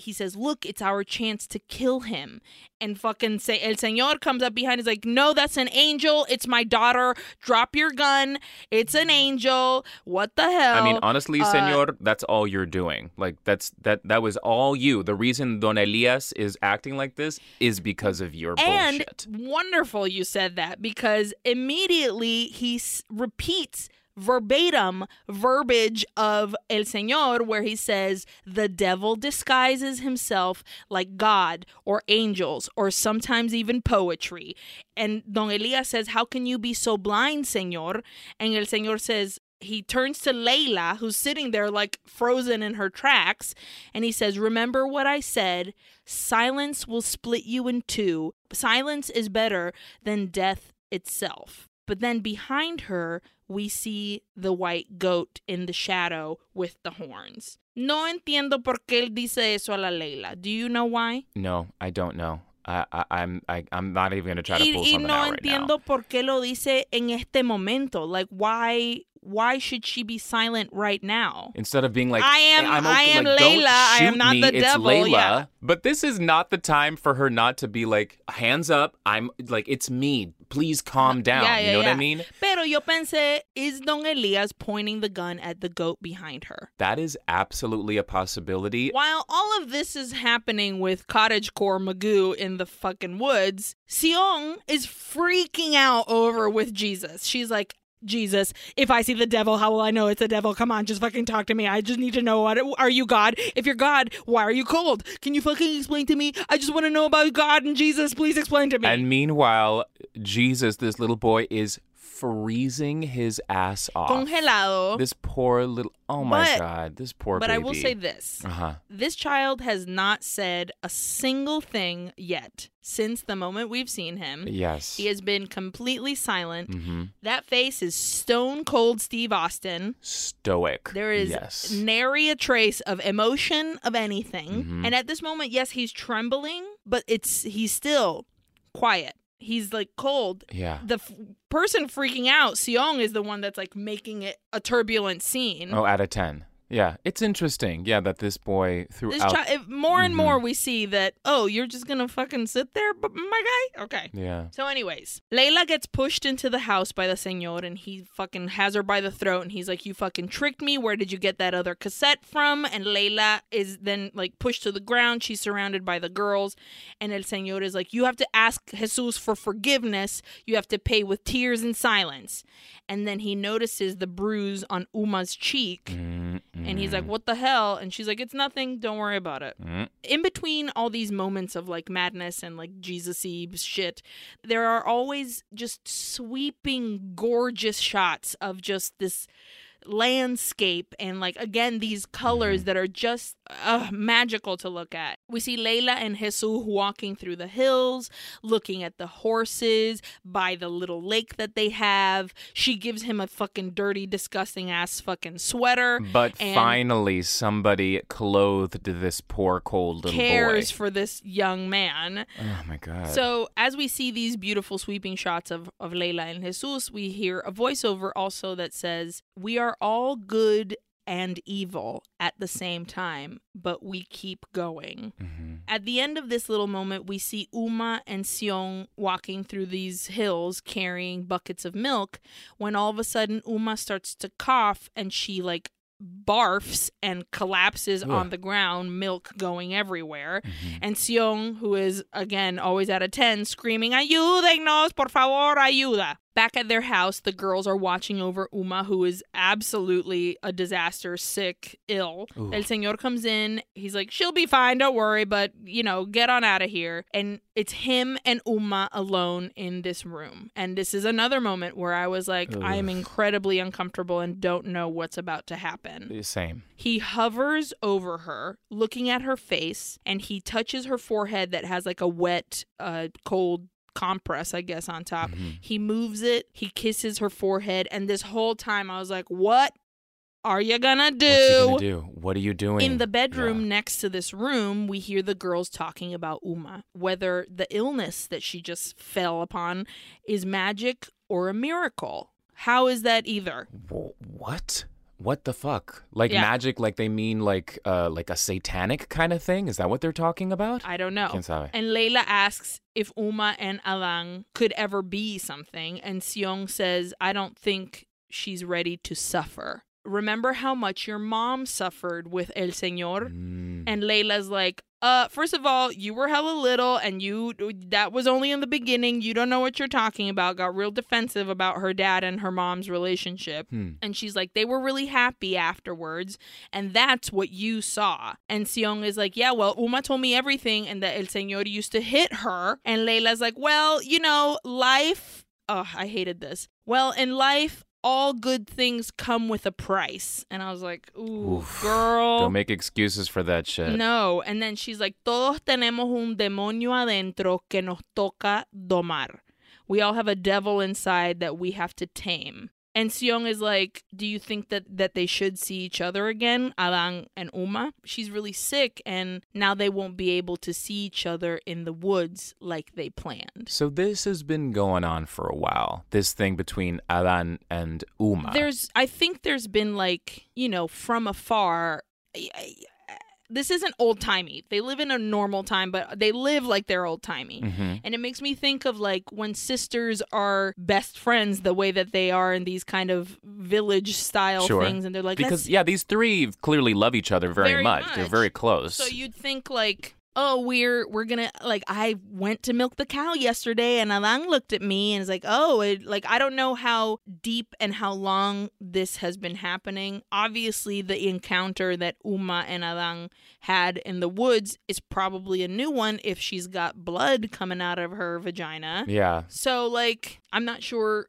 he says look it's our chance to kill him and fucking say El Señor comes up behind he's like no that's an angel it's my daughter drop your gun it's an angel what the hell I mean, honestly, uh, senor, that's all you're doing. Like that's that that was all you. The reason Don Elias is is acting like this is because of your and bullshit. wonderful you said that because immediately he s- repeats verbatim verbiage of El Señor where he says the devil disguises himself like God or angels or sometimes even poetry. And Don Elias says, How can you be so blind, Señor? And El Señor says, he turns to Layla, who's sitting there like frozen in her tracks, and he says, Remember what I said silence will split you in two. Silence is better than death itself. But then behind her, we see the white goat in the shadow with the horns. No entiendo por qué él dice eso a la Leila. Do you know why? No, I don't know. I, I, I'm I, I'm not even gonna try to pull y something no out right now. entiendo por qué lo dice en este momento. Like, why? Why should she be silent right now? Instead of being like, I am- I'm I am like, Layla, I am not me, the it's devil, Layla. yeah. But this is not the time for her not to be like, hands up. I'm like, it's me. Please calm uh, down. Yeah, yeah, you know what I mean? Pero yo pensé, is Don Elias pointing the gun at the goat behind her? That is absolutely a possibility. While all of this is happening with cottagecore Magoo in the fucking woods, Sion is freaking out over with Jesus. She's like, Jesus, if I see the devil, how will I know it's the devil? Come on, just fucking talk to me. I just need to know what are you God? If you're God, why are you cold? Can you fucking explain to me? I just want to know about God and Jesus. Please explain to me. And meanwhile, Jesus, this little boy, is freezing his ass off. Congelado. This poor little. Oh my But- god, this poor but baby. I will say this. Uh huh. This child has not said a single thing yet since the moment we've seen him. Yes. He has been completely silent. hmm That face is stone cold Steve Austin. Stoic. There is Yes. nary a trace of emotion of anything. Mhm. And at this moment, yes, he's trembling, but it's he's still quiet. He's like cold. yeah. The f- person freaking out, Sion, is the one that's like making it a turbulent scene. Oh, out of ten. Yeah, it's interesting. Yeah, that this boy This throughout. child, if more and Mhm. more we see that, oh, you're just gonna fucking sit there, but my guy? Okay. yeah. So, anyways, Layla gets pushed into the house by the senor, and he fucking has her by the throat, and he's like, "You fucking tricked me. Where did you get that other cassette from?" And Layla is then like pushed to the ground. She's surrounded by the girls, and El Senor is like, "You have to ask Jesus for forgiveness. You have to pay with tears and silence." And then he notices the bruise on Uma's cheek, Mm, and he's like, "What the hell?" And she's like, "It's nothing. Don't worry about it." mm, in between all these moments of like madness and like Jesus-y shit, there are always just sweeping, gorgeous shots of just this landscape and like again these colors that are just uh, magical to look at. We see Layla and Jesus walking through the hills, looking at the horses by the little lake that they have. She gives him a fucking dirty, disgusting ass fucking sweater. But finally, somebody clothed this poor, cold little cares boy. for this young man. Oh my god. So as we see these beautiful sweeping shots of, of Layla and Jesus, we hear a voiceover also that says, We are all good and evil at the same time, but we keep going. Mhm. At the end of this little moment, we see Uma and Sion walking through these hills carrying buckets of milk when all of a sudden Uma starts to cough and she like barfs and collapses Ugh. on the ground, milk going everywhere. Mhm. And Sion, who is again always at a 10, screaming, Ayúdennos, por favor, ayuda. Back at their house, the girls are watching over Uma, who is absolutely a disaster, sick, ill. Ooh. El Señor comes in. He's like, she'll be fine, don't worry, but, you know, get on out of here. And it's him and Uma alone in this room. And this is another moment where I was like, I am incredibly uncomfortable and don't know what's about to happen. Same. He hovers over her, looking at her face, and he touches her forehead that has like a wet, uh, cold compress, I guess, on top. Mhm. He moves it, he kisses her forehead, and this whole time I was like, what are you gonna do? Gonna do? What are you doing? In the bedroom Yeah. next to this room, we hear the girls talking about Uma, whether the illness that she just fell upon is magic or a miracle. How is that either? What? What the fuck? Like Yeah. magic? Like they mean like uh like a satanic kind of thing? Is that what they're talking about? I don't know. And Layla asks if Uma and Adán could ever be something, and Sion says, I don't think she's ready to suffer. Remember how much your mom suffered with El Señor? Mm. And Layla's like, uh, first of all, you were hella little, and you that was only in the beginning. You don't know what you're talking about. Got real defensive about her dad and her mom's relationship, Hmm. and she's like, they were really happy afterwards, and that's what you saw. And Sion is like, yeah, well, Uma told me everything, and that El Señor used to hit her, and Leila's like, well, you know, life. Oh, I hated this. Well, in life, all good things come with a price. And I was like, ooh, Oof. girl. Don't make excuses for that shit. No. And then she's like, todos tenemos un demonio adentro que nos toca domar. We all have a devil inside that we have to tame. And Sion is like, do you think that, that they should see each other again, Adán and Uma? She's really sick, and now they won't be able to see each other in the woods like they planned. So this has been going on for a while. This thing between Adán and Uma. There's, I think there's been like, you know, from afar. I- I- This isn't old timey. They live in a normal time, but they live like they're old timey. hmm And it makes me think of like when sisters are best friends, the way that they are in these kind of village style Sure. things, and they're like, Because yeah, these three clearly love each other very, Very much. They're very close. So you'd think like, oh, we're we're gonna like I went to milk the cow yesterday, and Adán looked at me and is like, oh, it, like I don't know how deep and how long this has been happening. Obviously, the encounter that Uma and Adán had in the woods is probably a new one if she's got blood coming out of her vagina. yeah, So like, I'm not sure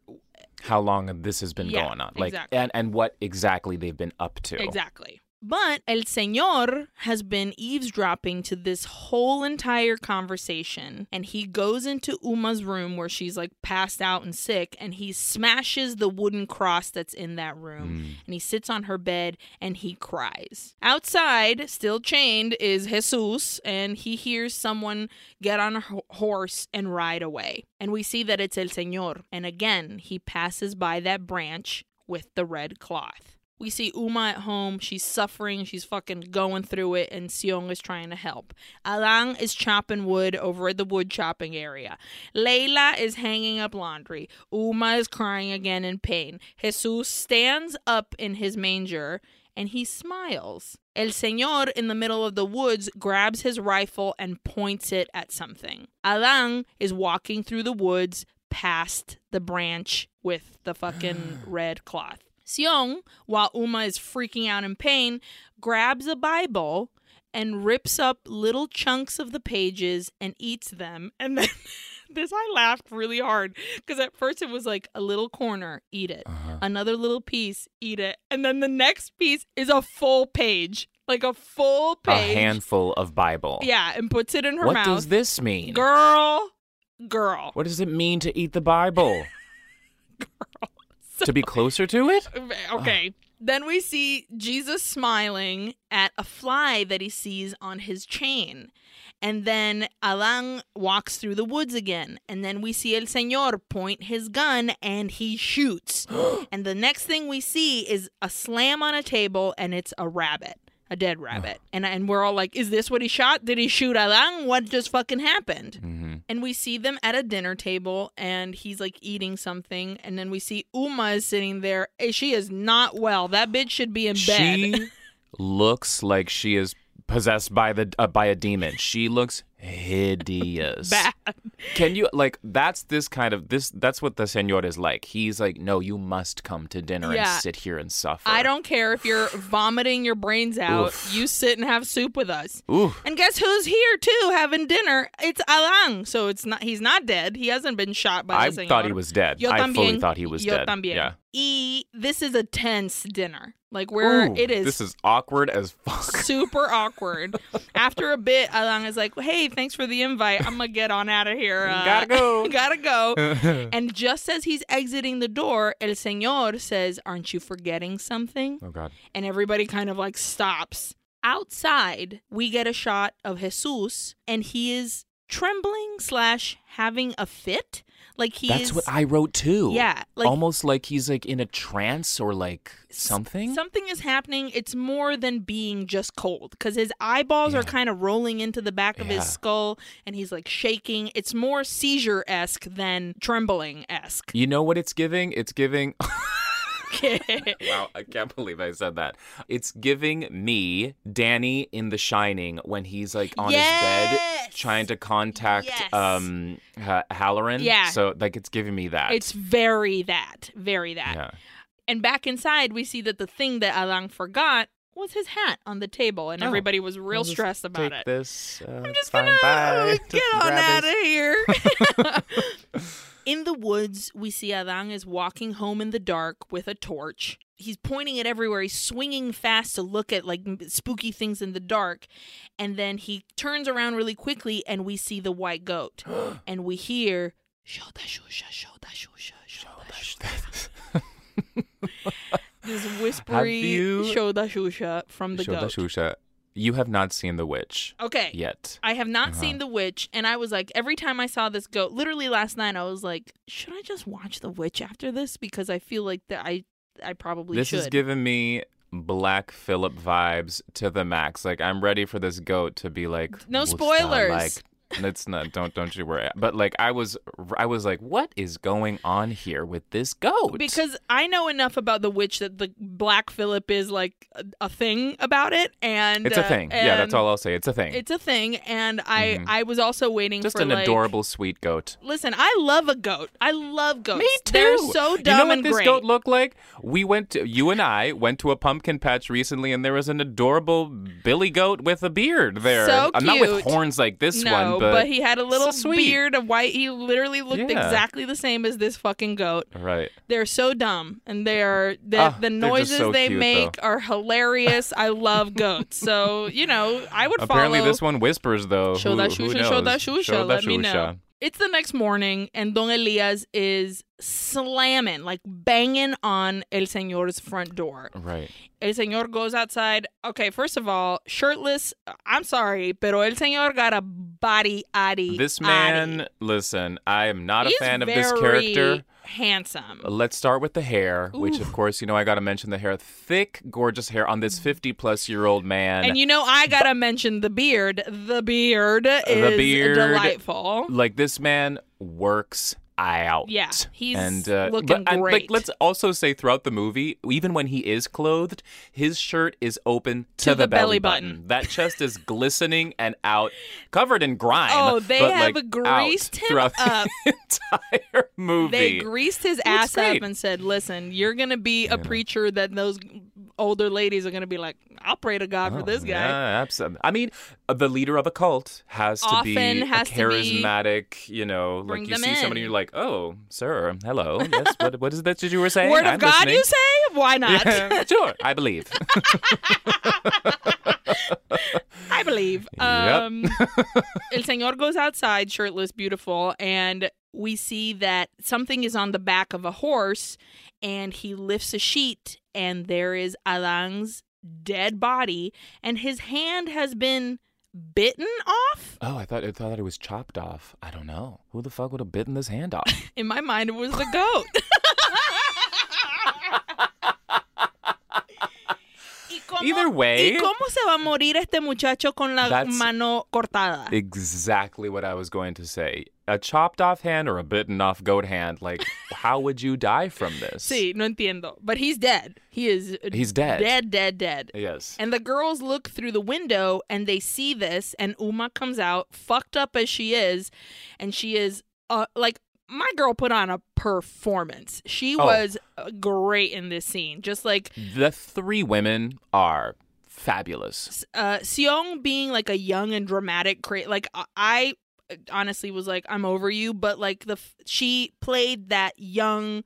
how long this has been Yeah, going on, like, exactly. and and what exactly they've been up to. Exactly. But El Señor has been eavesdropping to this whole entire conversation. And he goes into Uma's room where she's like passed out and sick. And he smashes the wooden cross that's in that room. Mm. And he sits on her bed and he cries. Outside, still chained, is Jesus. And he hears someone get on a ho- horse and ride away. And we see that it's El Señor. And again, he passes by that branch with the red cloth. We see Uma at home. She's suffering. She's fucking going through it, and Sion is trying to help. Adán is chopping wood over at the wood chopping area. Layla is hanging up laundry. Uma is crying again in pain. Jesus stands up in his manger and he smiles. El Señor in the middle of the woods grabs his rifle and points it at something. Adán is walking through the woods past the branch with the fucking red cloth. Sion, while Uma is freaking out in pain, grabs a Bible and rips up little chunks of the pages and eats them. And then this, I laughed really hard because at first it was like a little corner, eat it. Uh-huh. Another little piece, eat it. And then the next piece is a full page, like a full page, A handful of Bible. Yeah, and puts it in her What mouth. What does this mean? Girl, girl. What does it mean to eat the Bible? to be closer to it? Okay. Then we see Jesus smiling at a fly that he sees on his chain. And then Adán walks through the woods again. And then we see El Señor point his gun and he shoots. and the next thing we see is a slam on a table and it's a rabbit, a dead rabbit. and and we're all like, is this what he shot? Did he shoot Adán? What just fucking happened? hmm And we see them at a dinner table and he's like eating something. And then we see Uma is sitting there. Eh, She is not well. That bitch should be in bed. She looks like she is possessed by the uh, by a demon. She looks hideous. Bad. Can you like that's this kind of this that's what the señor is like. He's like, "No, you must come to dinner Yeah. and sit here and suffer." I don't care if you're vomiting your brains out. Oof. You sit and have soup with us. Ooh. And guess who's here too having dinner? It's Adán. So it's not he's not dead. He hasn't been shot by I thought he was dead. Yo I también. fully thought he was Yo dead. también. Yeah. E this is a tense dinner. Like where Ooh, it is This is awkward as fuck. super awkward. After a bit, Adán is like, "Hey, thanks for the invite. I'm gonna get on out of here. Uh, Gotta go." gotta go." and just as he's exiting the door, El Señor says, "Aren't you forgetting something?" oh god. And everybody kind of like stops. Outside, we get a shot of Jesus, and he is trembling slash having a fit. Like he That's is. what I wrote too. Yeah, like Almost like he's like in a trance or like something. Something is happening. It's more than being just cold because his eyeballs are kind of rolling into the back of Yeah. his skull and he's like shaking. It's more seizure esque than trembling esque. You know what it's giving? It's giving wow, I can't believe I said that. It's giving me Danny in The Shining when he's like on his bed Yes! trying to contact Yes. um ha- Halloran. Yeah. So like it's giving me that. It's very that, very that. yeah. And back inside, we see that the thing that Adán forgot was his hat on the table and Oh, everybody was real I'll stressed about Take it. this. Uh, I'm just fine, gonna bye. get on out of here. in the woods, we see Adán is walking home in the dark with a torch. He's pointing it everywhere. He's swinging fast to look at like spooky things in the dark. And then he turns around really quickly and we see the white goat. and we hear Shoda shusha, shoda shusha, shoda shusha. This whispery you- Shoda shusha from the Shota goat. Shusha. You have not seen The Witch Okay. yet. I have not Uh-huh. seen The Witch, and I was like, every time I saw this goat, literally last night, I was like, should I just watch The Witch after this? Because I feel like that I, I probably This should. is giving me Black Phillip vibes to the max. Like I'm ready for this goat to be like No spoilers. Like it's not. Don't don't you worry. But like I was I was like, what is going on here with this goat? because I know enough about The Witch that the Black Phillip is like a, a thing about it, and it's a uh, thing. Yeah, that's all I'll say. It's a thing. It's a thing, and I, Mhm. I was also waiting for Just for an like, adorable sweet goat. Listen, I love a goat. I love goats. Me too. They're so dumb you know what this great. goat looked like? We went to you and I went to a pumpkin patch recently, and there was an adorable billy goat with a beard there. So Uh, not with horns like this no, one, but, he had a little so beard, a white. He literally looked Yeah. exactly the same as this fucking goat. right. They're so dumb, and they're the, Ah, the noises so they cute, make are hilarious. I love goats, so you know I would Apparently, follow. this one whispers though. Show who, that shusha, show that shusha. Show Let me know. It's the next morning, and Don Elias is slamming, like banging on El Señor's front door. Right. El Señor goes outside. Okay, first of all, shirtless. I'm sorry, pero El Señor got a body addy. This man, listen, I am not He's a fan of this very character. Handsome. Let's start with the hair, which of course, you know, I got to mention the hair. Thick, gorgeous hair on this 50 plus year old man. And you know, I gotta mention the beard. The beard is beard- delightful. like this man works out. Yeah, he's and uh, looking but, and, like, let's also say throughout the movie, even when he is clothed, his shirt is open to, To the belly button. button. That chest is glistening and out, covered in grime. Oh, they but, have like, greased him throughout up. the entire movie. They greased his ass up and said, "Listen, you're gonna be a preacher that those older ladies are gonna be like, I'll pray to God for Oh, this guy." Yeah, absolutely. I mean, the leader of a cult has to be Often has to be- charismatic. you know, like you see somebody, you're like, "Oh, sir, hello. Yes, what, what is that that you were saying?" Word I'm of God, listening." you say? Why not? Yeah, sure, I believe. I believe. Yep. Um, El Señor goes outside, shirtless, beautiful, and we see that something is on the back of a horse, and he lifts a sheet, and there is Adán's dead body, and his hand has been bitten off. oh, I thought I thought it was chopped off. I don't know. Who the fuck would have bitten this hand off? In my mind, it was the goat. ¿Y cómo- Either way- ¿Y cómo se va a morir este muchacho con la mano cortada? exactly what I was going to say. A chopped off hand or a bitten off goat hand. Like, how would you die from this? Sí, no entiendo. But he's dead. He is He's dead. dead, dead, dead. Yes. And the girls look through the window and they see this, and Uma comes out, fucked up as she is, and she is uh, like, my girl put on a performance. She Oh. was uh, great in this scene. Just like The three women are fabulous. uh Sion being like a young and dramatic cra- like I- I honestly was like I'm over you but like the f- she played that young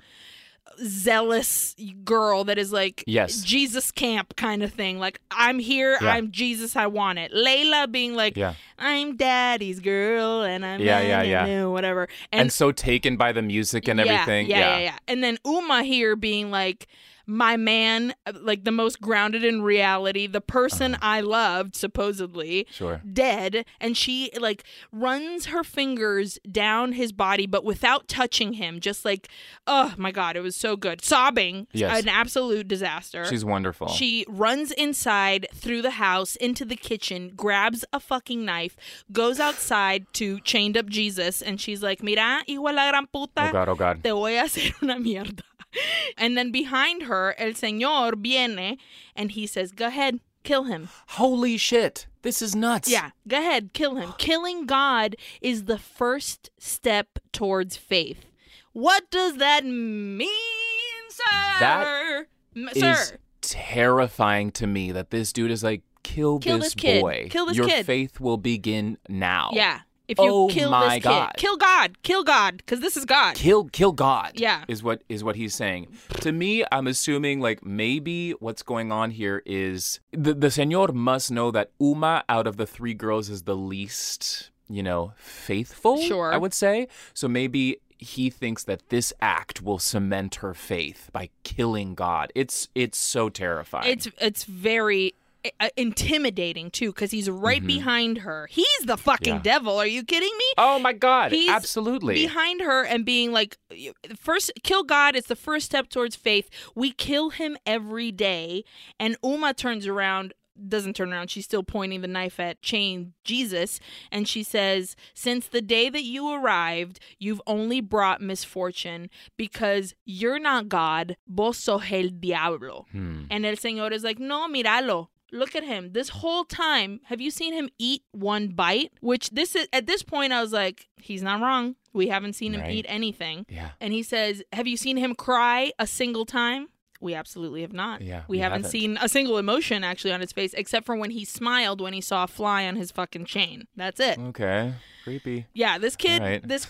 zealous girl that is like Yes. Jesus camp kind of thing like I'm here Yeah. I'm Jesus I want it Layla being like Yeah. I'm daddy's girl and I'm Yeah, yeah, yeah, yeah. whatever And, and, so taken by the music and yeah, everything. yeah, yeah, yeah. And then Uma here being like, my man, like the most grounded in reality, the person Uh-huh. I loved, supposedly, Sure. dead. And she like runs her fingers down his body, but without touching him. Just like, oh my God, it was so good. Sobbing. Yes. An absolute disaster. She's wonderful. She runs inside through the house into the kitchen, grabs a fucking knife, goes outside to chained up Jesus, and she's like, Mira, hijo de la gran puta, oh God, oh God. te voy a hacer una mierda. and then behind her, El Señor viene and he says, Go ahead, kill him. Holy shit. This is nuts. Yeah, go ahead, kill him. Killing God is the first step towards faith. What does that mean, sir? That M- Is sir. terrifying to me that this dude is like, kill, Kill this, this boy. Kill this Your kid." faith will begin now. Yeah. If you Oh kill my this kid, God. kill God, kill God, because this is God. kill kill god Yeah. is what is what he's saying to me i'm assuming like maybe what's going on here is the, the señor must know that uma out of the three girls is the least you know faithful Sure. i would say so maybe he thinks that this act will cement her faith by killing god it's it's so terrifying It's it's very intimidating too, because he's right behind her. He's the fucking Mm-hmm. Yeah. devil. Are you kidding me? oh my god He's absolutely behind her and being like first kill god it's the first step towards faith we kill him every day and uma turns around doesn't turn around she's still pointing the knife at chain jesus and she says since the day that you arrived you've only brought misfortune because you're not god vos sos el diablo Hmm. and el señor is like no míralo Look at him. This whole time, have you seen him eat one bite? Which this is at this point I was like, he's not wrong. We haven't seen him Right. eat anything. yeah And he says, "Have you seen him cry a single time?" We absolutely have not. Yeah, we, we haven't, haven't. seen a single emotion actually on his face except for when he smiled when he saw a fly on his fucking chain. That's it. okay creepy Yeah, this kid Right. this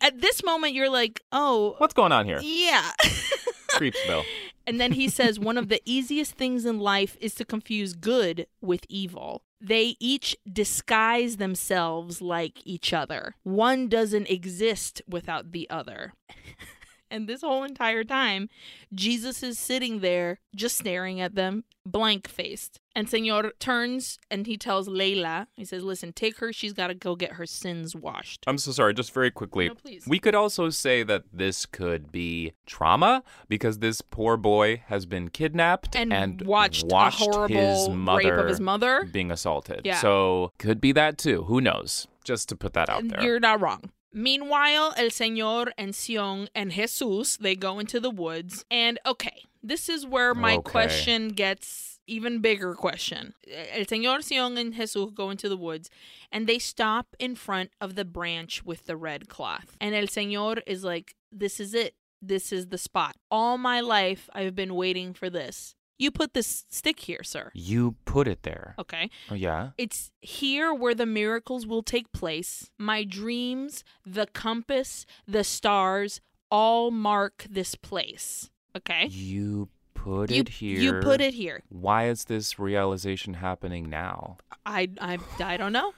at this moment you're like, "Oh, what's going on here yeah." creepsville And then he says one of the easiest things in life is to confuse good with evil. They each disguise themselves like each other. One doesn't exist without the other. and this whole entire time, Jesus is sitting there just staring at them, blank faced. And Senor turns and he tells Layla, he says, Listen, take her. She's got to go get her sins washed. I'm so sorry, just very quickly. No, please. We could also say that this could be trauma because this poor boy has been kidnapped And, watched, watched horrible his mother rape of his mother. being assaulted. Yeah. So could be that too. Who knows? Just to put that out there. You're not wrong. Meanwhile, El Señor and Sion and Jesus, they go into the woods. And okay, this is where my Okay. question gets even bigger question. El Señor, Sion, and Jesus go into the woods and they stop in front of the branch with the red cloth. And El Señor is like, this is it. This is the spot. All my life, I've been waiting for this. You put this stick here, sir. You put it there. Okay. Oh yeah. It's here where the miracles will take place. My dreams, the compass, the stars all mark this place. Okay? You put You, it here. you put it here. Why is this realization happening now? I, I, I don't know.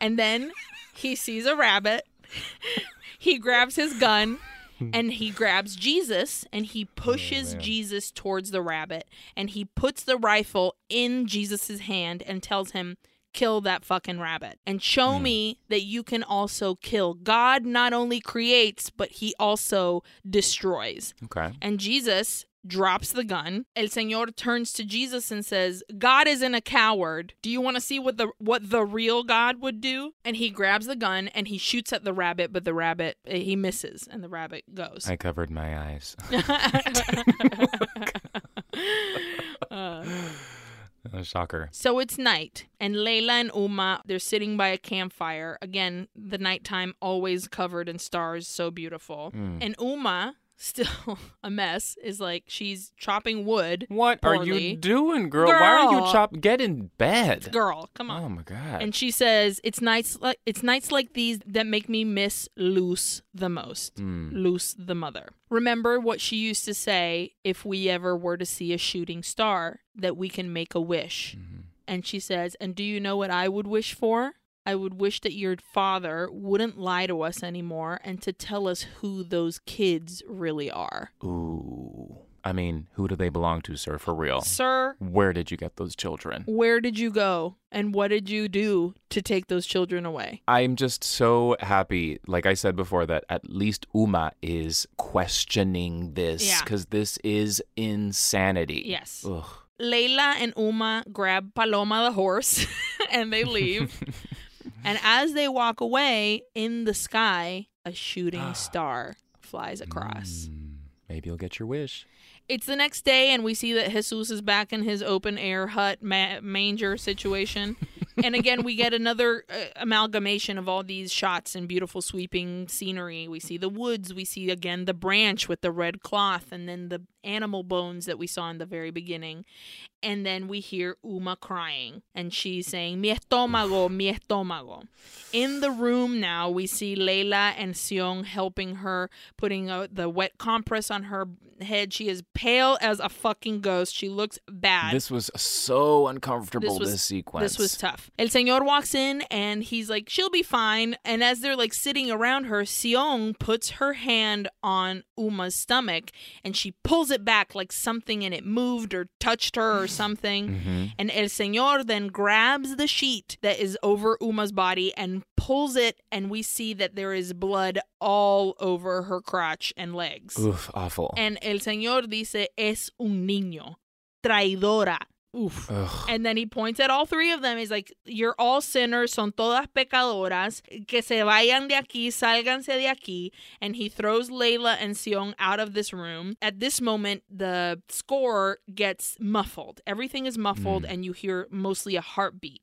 And then he sees a rabbit. he grabs his gun and he grabs Jesus and he pushes oh, man. Jesus towards the rabbit and he puts the rifle in Jesus's hand and tells him kill that fucking rabbit and show me that you can also kill. God not only creates but he also destroys. Okay. And Jesus drops the gun. El Señor turns to Jesus and says, "God isn't a coward. Do you want to see what the what the real God would do?" And he grabs the gun and he shoots at the rabbit, but the rabbit eh, he misses and the rabbit goes. I covered my eyes. Uh, shocker. so it's night, and Layla and Uma they're sitting by a campfire. Again, the nighttime always covered in stars, so beautiful. Mm. And Uma, still a mess, is like she's chopping wood. What are you doing, girl? Why are you Girl. chop? Get in bed. Girl, come on. Oh my god. And she says, "It's nights like it's nights like these that make me miss Luz the most. Mm. Luz the mother. Remember what she used to say if we ever were to see a shooting star that we can make a wish." Mhm. And she says, "And do you know what I would wish for? I would wish that your father wouldn't lie to us anymore and to tell us who those kids really are." Ooh. I mean, who do they belong to, sir? For real. Sir, Where did you get those children? where did you go and what did you do to take those children away? I'm just so happy, like I said before, that at least Uma is questioning this Yeah. because this is insanity. Yes. Ugh. Layla and Uma grab Paloma the horse and they leave. and as they walk away, in the sky, a shooting star flies across. Mm. maybe you'll get your wish. It's the next day, and we see that Jesus is back in his open air hut ma- manger situation. and again, we get another uh, amalgamation of all these shots and beautiful sweeping scenery. We see the woods, we see again the branch with the red cloth, and then the animal bones that we saw in the very beginning. And then we hear Uma crying, and she's saying, Mi estómago, mi estómago. In the room now, we see Layla and Sion helping her, putting uh, the wet compress on her head. She is pale as a fucking ghost. She looks bad. This was so uncomfortable, This this, sequence. This was tough. El Señor walks in and he's like, she'll be fine. And as they're like sitting around her, Sion puts her hand on Uma's stomach and she pulls it back like something and it moved or touched her or something. Mm-hmm. And El Señor then grabs the sheet that is over Uma's body and pulls it. And we see that there is blood all over her crotch and legs. Oof, awful. And El Señor dice, es un niño. Traidora. Oof. Ugh. And then he points at all three of them. He's like, You're all sinners, son todas pecadoras. Que se vayan de aquí, sálganse de aquí. And he throws Layla and Sion out of this room. At this moment, the score gets muffled. Everything is muffled, hmm. and you hear mostly a heartbeat.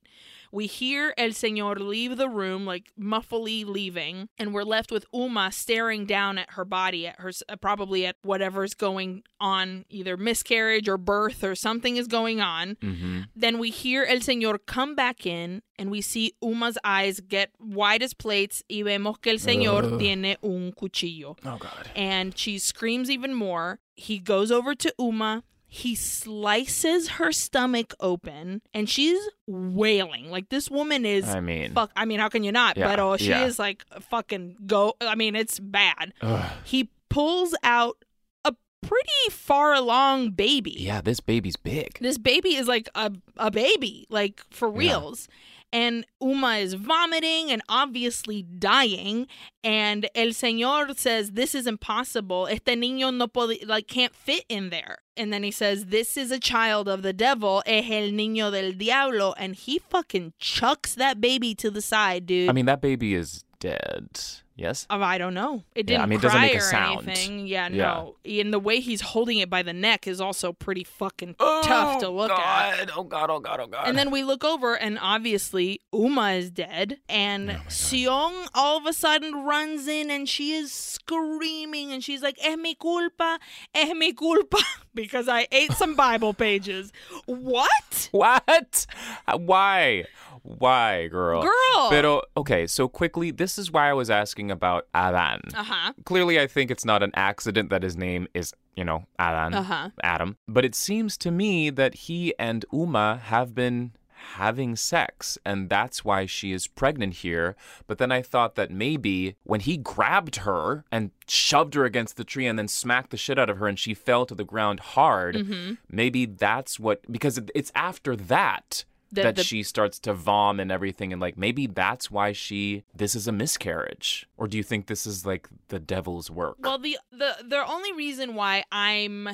We hear El Señor leave the room, like muffly leaving, and we're left with Uma staring down at her body, at her probably at whatever's going on, either miscarriage or birth or something is going on. hmm Then we hear El Señor come back in, and we see Uma's eyes get wide as plates, y vemos que El Señor Ugh. tiene un cuchillo Oh God. and she screams even more. He goes over to Uma. He slices her stomach open and she's wailing. Like this woman is I mean, fuck I mean how can you not? Yeah, but oh she yeah. is like fucking go I mean it's bad. ugh. He pulls out a pretty far along baby. yeah, this baby's big. This baby is like a a baby, like for Yeah. And Uma is vomiting and obviously dying. And El Señor says, This is impossible. Este niño no puede, like, can't fit in there. And then he says, This is a child of the devil. Es el niño del diablo. And he fucking chucks that baby to the side, dude. I mean, that baby is dead. Yes. Oh, I don't know. It didn't I mean, it doesn't cry make a or sound. anything. Yeah, Yeah. no. And the way he's holding it by the neck is also pretty fucking tough to oh, look at. Oh God! Oh God! Oh God! And then we look over, and obviously Uma is dead, and Oh Sion all of a sudden runs in, and she is screaming, and she's like, "Es mi culpa, es mi culpa," because I ate some Bible pages. What, what? Why? Why, girl? girl? Pero okay, so quickly, this is why I was asking about Adán. uh huh. Clearly, I think it's not an accident that his name is, you know, Adán, Uh huh. Adam. But it seems to me that he and Uma have been having sex, and that's why she is pregnant here. But then I thought that maybe when he grabbed her and shoved her against the tree and then smacked the shit out of her and she fell to the ground hard, Mm-hmm. maybe that's what, because it's after that. The- that the- she starts to vom and everything, and like maybe that's why she. This is a miscarriage, or do you think this is like the devil's work? Well, the the the only reason why I'm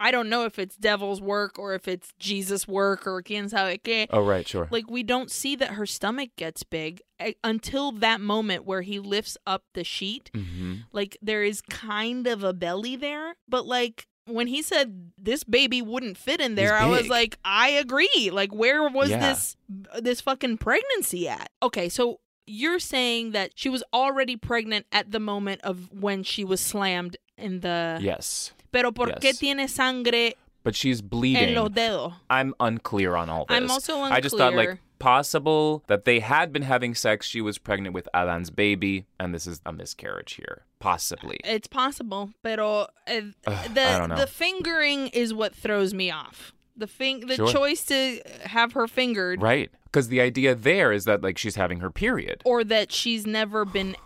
I don't know if it's devil's work or if it's Jesus' work or quién sabe qué. oh right, sure. Like we don't see that her stomach gets big until that moment where he lifts up the sheet. hmm Like there is kind of a belly there, but like when he said this baby wouldn't fit in there, I was like, I agree. Like where was Yeah. this this fucking pregnancy at? Okay, so you're saying that she was already pregnant at the moment of when she was slammed in the Yes, Pero por qué tiene sangre but she's en bleeding. los dedos? I'm unclear on all this. I'm also unclear. I just thought like possible that they had been having sex. She was pregnant with Adán's baby, and this is a miscarriage here. Possibly. It's possible, pero uh, the I don't know. the fingering is what throws me off. The fing the Sure. choice to have her fingered Right. Because the idea there is that like she's having her period. or that she's never been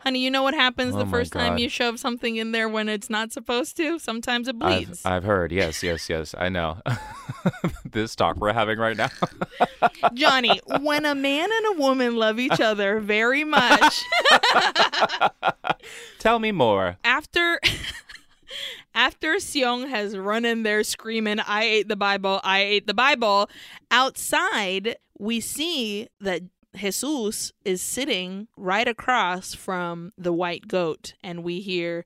Honey, you know what happens Oh the first time you shove something in there when it's not supposed to? Sometimes it I've, bleeds. I've heard. Yes, yes, yes. I know. this talk we're having right now. Jonny, when a man and a woman love each other very much, Tell me more. after after Sion has run in there screaming, I ate the Bible, I ate the Bible, outside we see that Jesus is sitting right across from the white goat and we hear.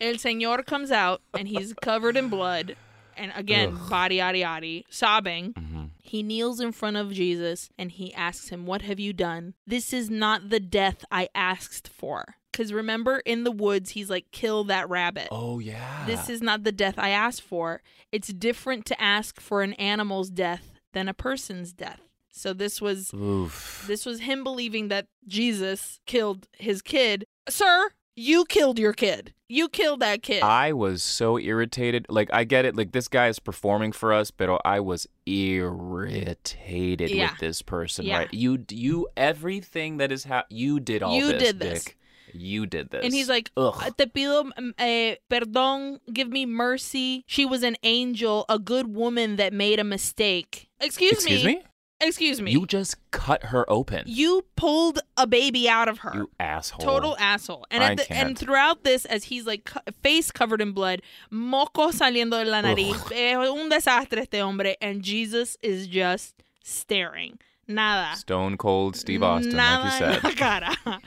El Señor comes out and he's covered in blood and again, body yada yada, sobbing. Mhm. He kneels in front of Jesus and he asks him, What have you done? This is not the death I asked for. Because remember, in the woods, he's like, Kill that rabbit. Oh yeah. This is not the death I asked for. It's different to ask for an animal's death than a person's death. So this was Oof. this was him believing that Jesus killed his kid. Sir, you killed your kid. You killed that kid. I was so irritated. Like I get it. Like this guy is performing for us, but I was irritated Yeah. with this person. Yeah. Right? You you everything that is ha- you did all this. You this. did this. Dick. You did this. and he's like, Ugh. Te pido mm, eh, perdón, give me mercy. She was an angel, a good woman that made a mistake. Excuse, me. Excuse me? Excuse me. You just cut her open. You pulled a baby out of her. You asshole. Total asshole. And I at the, and can't. throughout this, as he's like co- face covered in blood, moco saliendo de la nariz, eh, un desastre este hombre, and Jesus is just staring. Nada. Stone cold Steve Austin, Nada like you said.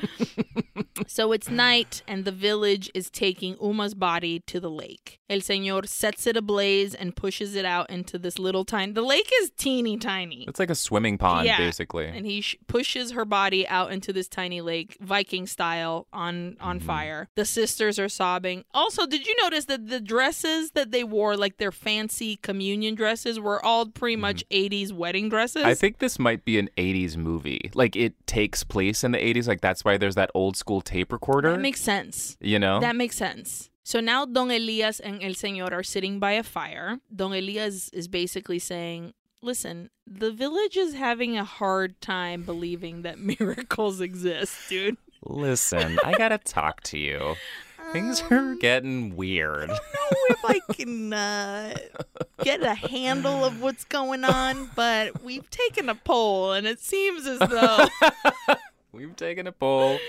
so it's night, and the village is taking Uma's body to the lake. El Señor sets it ablaze and pushes it out into this little tiny. The lake is teeny tiny. It's like a swimming pond, Yeah. basically. And he sh- pushes her body out into this tiny lake, Viking style, on on Mm-hmm. fire. The sisters are sobbing. Also, did you notice that the dresses that they wore, like their fancy communion dresses, were all pretty much '80s wedding dresses? Mm-hmm. I think this might be an 80s movie. Like it takes place in the 80s. Like that's why there's that old school tape recorder. that makes sense. you know? That makes sense. So now Don Elias and El Señor are sitting by a fire. Don Elias is basically saying, Listen, the village is having a hard time believing that miracles exist, dude. Listen, I gotta talk to you. Things are getting weird. I don't know if I can uh, get a handle of what's going on, but we've taken a poll and it seems as though We've taken a poll.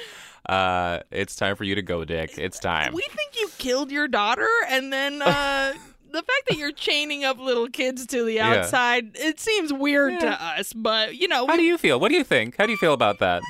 Uh, it's time for you to go, Dick. It's time. we think you killed your daughter and then uh, the fact that you're chaining up little kids to the Yeah. outside, it seems weird Yeah. to us, but you know, How do you feel? What do you think? How do you feel about that?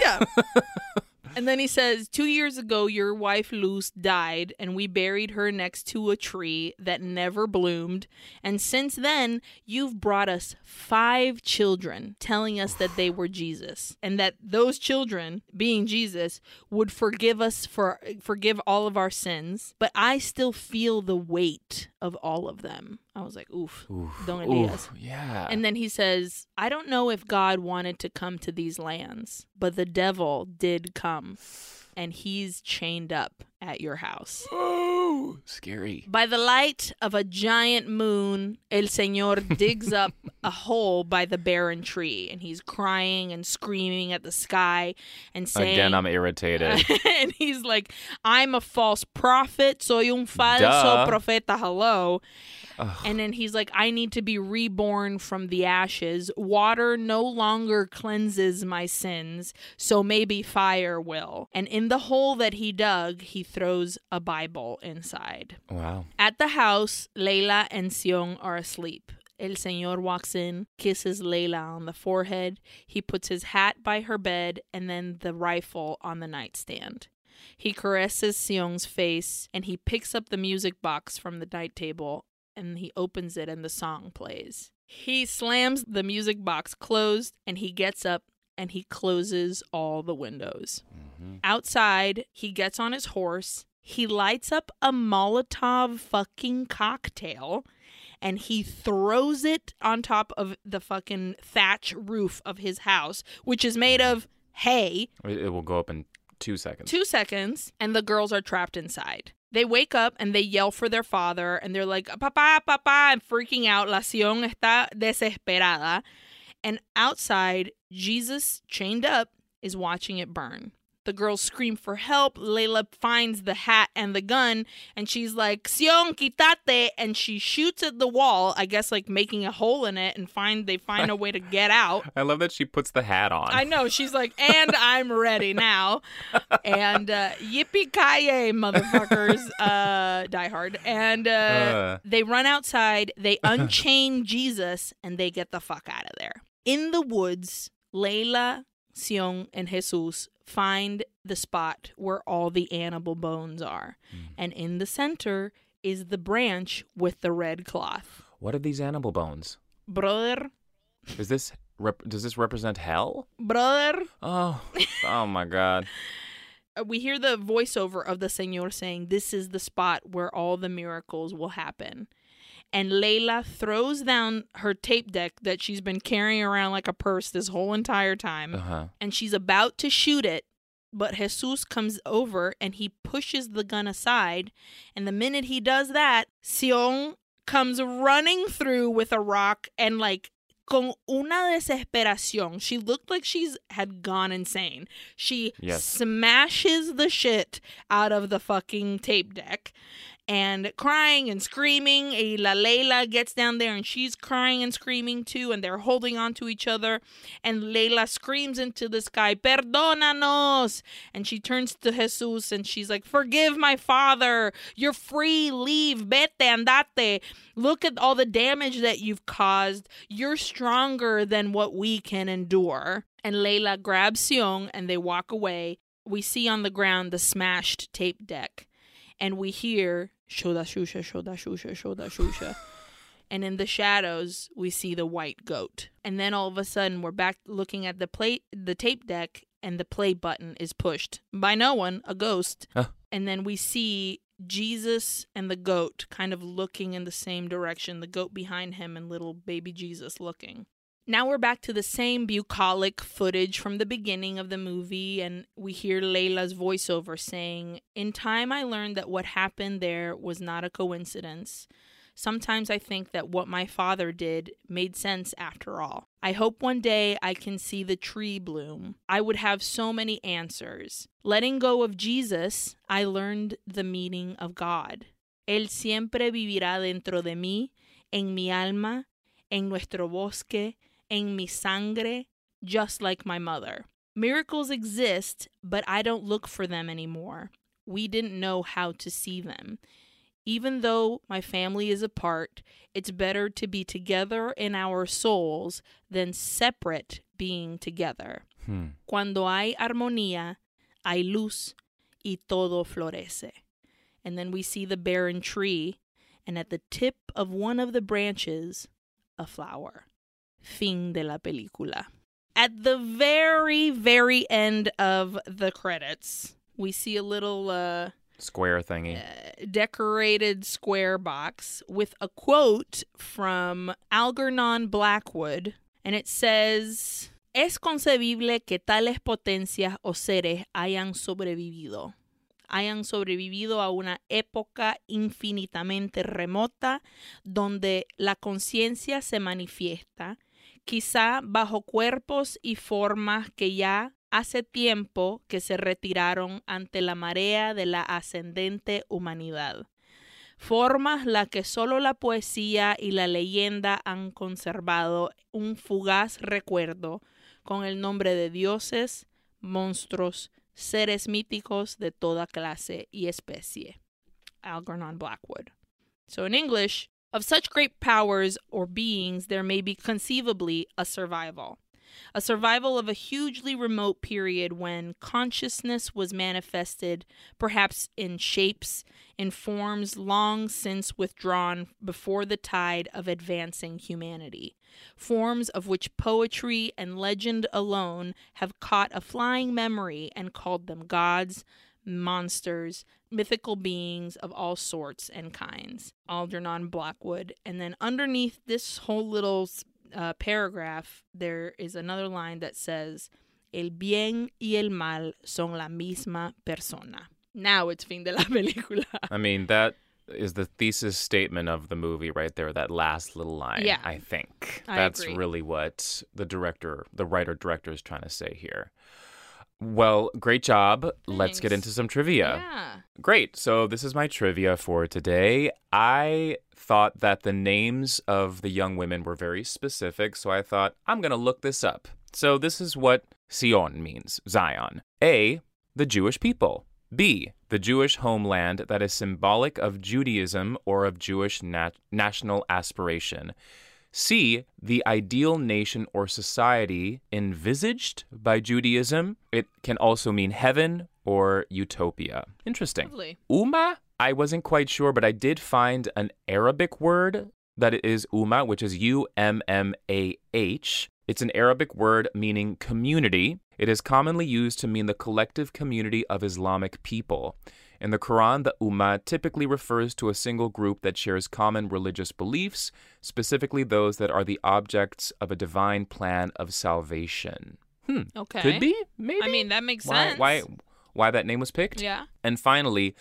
yeah. And then he says, Two years ago, your wife Luz died, and we buried her next to a tree that never bloomed. And since then, you've brought us five children, telling us that they were Jesus, and that those children, being Jesus, would forgive us for forgive all of our sins. But I still feel the weight of all of them. I was like, Oof, Don Elias. Ooh, yeah. And then he says, I don't know if God wanted to come to these lands, but the devil did come, and he's chained up at your house. oh, scary. By the light of a giant moon, El Señor digs up a hole by the barren tree, and he's crying and screaming at the sky and saying, Again, I'm irritated. and he's like, I'm a false prophet, soy un falso Duh. profeta, hello. Ugh. And then he's like, I need to be reborn from the ashes. Water no longer cleanses my sins, so maybe fire will. And in the hole that he dug, he throws a Bible inside. wow. At the house, Layla and Sion are asleep. El Señor walks in, kisses Layla on the forehead. He puts his hat by her bed and then the rifle on the nightstand. He caresses Sion's face and he picks up the music box from the night table and he opens it and the song plays. He slams the music box closed and he gets up and he closes all the windows. Mm-hmm. Outside, he gets on his horse. He lights up a Molotov fucking cocktail and he throws it on top of the fucking thatch roof of his house, which is made of hay. It it will go up in two seconds. Two seconds, and the girls are trapped inside. They wake up and they yell for their father, and they're like, Papa, Papa, and freaking out. La Sion está desesperada. And outside, Jesus, chained up, is watching it burn. The girls scream for help. Layla finds the hat and the gun, and she's like, Sion, quitate. And she shoots at the wall, I guess, like making a hole in it, and find they find a way to get out. I love that she puts the hat on. I know. She's like, and I'm ready now. And uh, yippee ki motherfuckers, uh, die hard. And uh, Uh. they run outside, they unchain Jesus, and they get the fuck out of there. In the woods, Layla, Sion, and Jesus find the spot where all the animal bones are. Hmm. And in the center is the branch with the red cloth. What are these animal bones? Brother, Is this rep- does this represent hell? brother. Oh, oh my God! We hear the voiceover of the Señor saying, This is the spot where all the miracles will happen. And Layla throws down her tape deck that she's been carrying around like a purse this whole entire time. Uh huh. and she's about to shoot it, but Jesus comes over and he pushes the gun aside. And the minute he does that, Sion comes running through with a rock and like con una desesperación. She looked like she's had gone insane. She Yes. smashes the shit out of the fucking tape deck and crying and screaming. Y La Leila gets down there and she's crying and screaming too, and they're holding on to each other. And Leila screams into the sky, Perdónanos! And she turns to Jesus and she's like, Forgive my father. You're free. Leave. Vete, andate. Look at all the damage that you've caused. You're stronger than what we can endure. And Leila grabs Sion and they walk away. We see on the ground the smashed tape deck and we hear shoda shusha shoda shusha shoda shusha and in the shadows we see the white goat. And then all of a sudden we're back looking at the plate the tape deck and the play button is pushed by no one a ghost. Huh. and then we see Jesus and the goat kind of looking in the same direction the goat behind him and little baby Jesus looking now we're back to the same bucolic footage from the beginning of the movie, and we hear Layla's voiceover saying, In time, I learned that what happened there was not a coincidence. Sometimes I think that what my father did made sense after all. I hope one day I can see the tree bloom. I would have so many answers. Letting go of Jesus, I learned the meaning of God. Él siempre vivirá dentro de mí, en mi alma, en nuestro bosque, en mi sangre, just like my mother. Miracles exist, but I don't look for them anymore. We didn't know how to see them. Even though my family is apart, it's better to be together in our souls than separate being together. Hmm. Cuando hay armonía, hay luz y todo florece. And then we see the barren tree, and at the tip of one of the branches, a flower. Fin de la película. At the very, very end of the credits, we see a little uh, Square thingy. uh, decorated square box with a quote from Algernon Blackwood, and it says, Es concebible que tales potencias o seres hayan sobrevivido. Hayan sobrevivido a una época infinitamente remota donde la conciencia se manifiesta, quizá bajo cuerpos y formas que ya hace tiempo que se retiraron ante la marea de la ascendente humanidad. Formas la que solo la poesía y la leyenda han conservado un fugaz recuerdo con el nombre de dioses, monstruos, seres míticos de toda clase y especie. Algernon Blackwood. So in English, of such great powers or beings, there may be conceivably a survival. A survival of a hugely remote period when consciousness was manifested, perhaps in shapes, in forms long since withdrawn before the tide of advancing humanity. Forms of which poetry and legend alone have caught a flying memory and called them gods, monsters, mythical beings of all sorts and kinds. Algernon Blackwood. And then underneath this whole little uh, paragraph, there is another line that says, El bien y el mal son la misma persona. Now it's fin de la película. I mean, that is the thesis statement of the movie right there, that last little line. Yeah. I think. I That's agree. really what the director, the writer director is trying to say here. Well, great job. Let's get into some trivia. Yeah. Great. So, this is my trivia for today. I thought that the names of the young women were very specific, so I thought, I'm going to look this up. So, this is what Sion means Zion. A, the Jewish people. B, the Jewish homeland that is symbolic of Judaism or of Jewish nat- national aspiration. C. The ideal nation or society envisaged by Judaism. It can also mean heaven or utopia. Interesting. Lovely. Umma, I wasn't quite sure, but I did find an Arabic word that is Umma, which is U M M A H. It's an Arabic word meaning community. It is commonly used to mean the collective community of Islamic people. In the Quran, the Ummah typically refers to a single group that shares common religious beliefs, specifically those that are the objects of a divine plan of salvation. Hmm. Okay. Could be, maybe. I mean, that makes why, sense. why, why that name was picked? Yeah. And finally,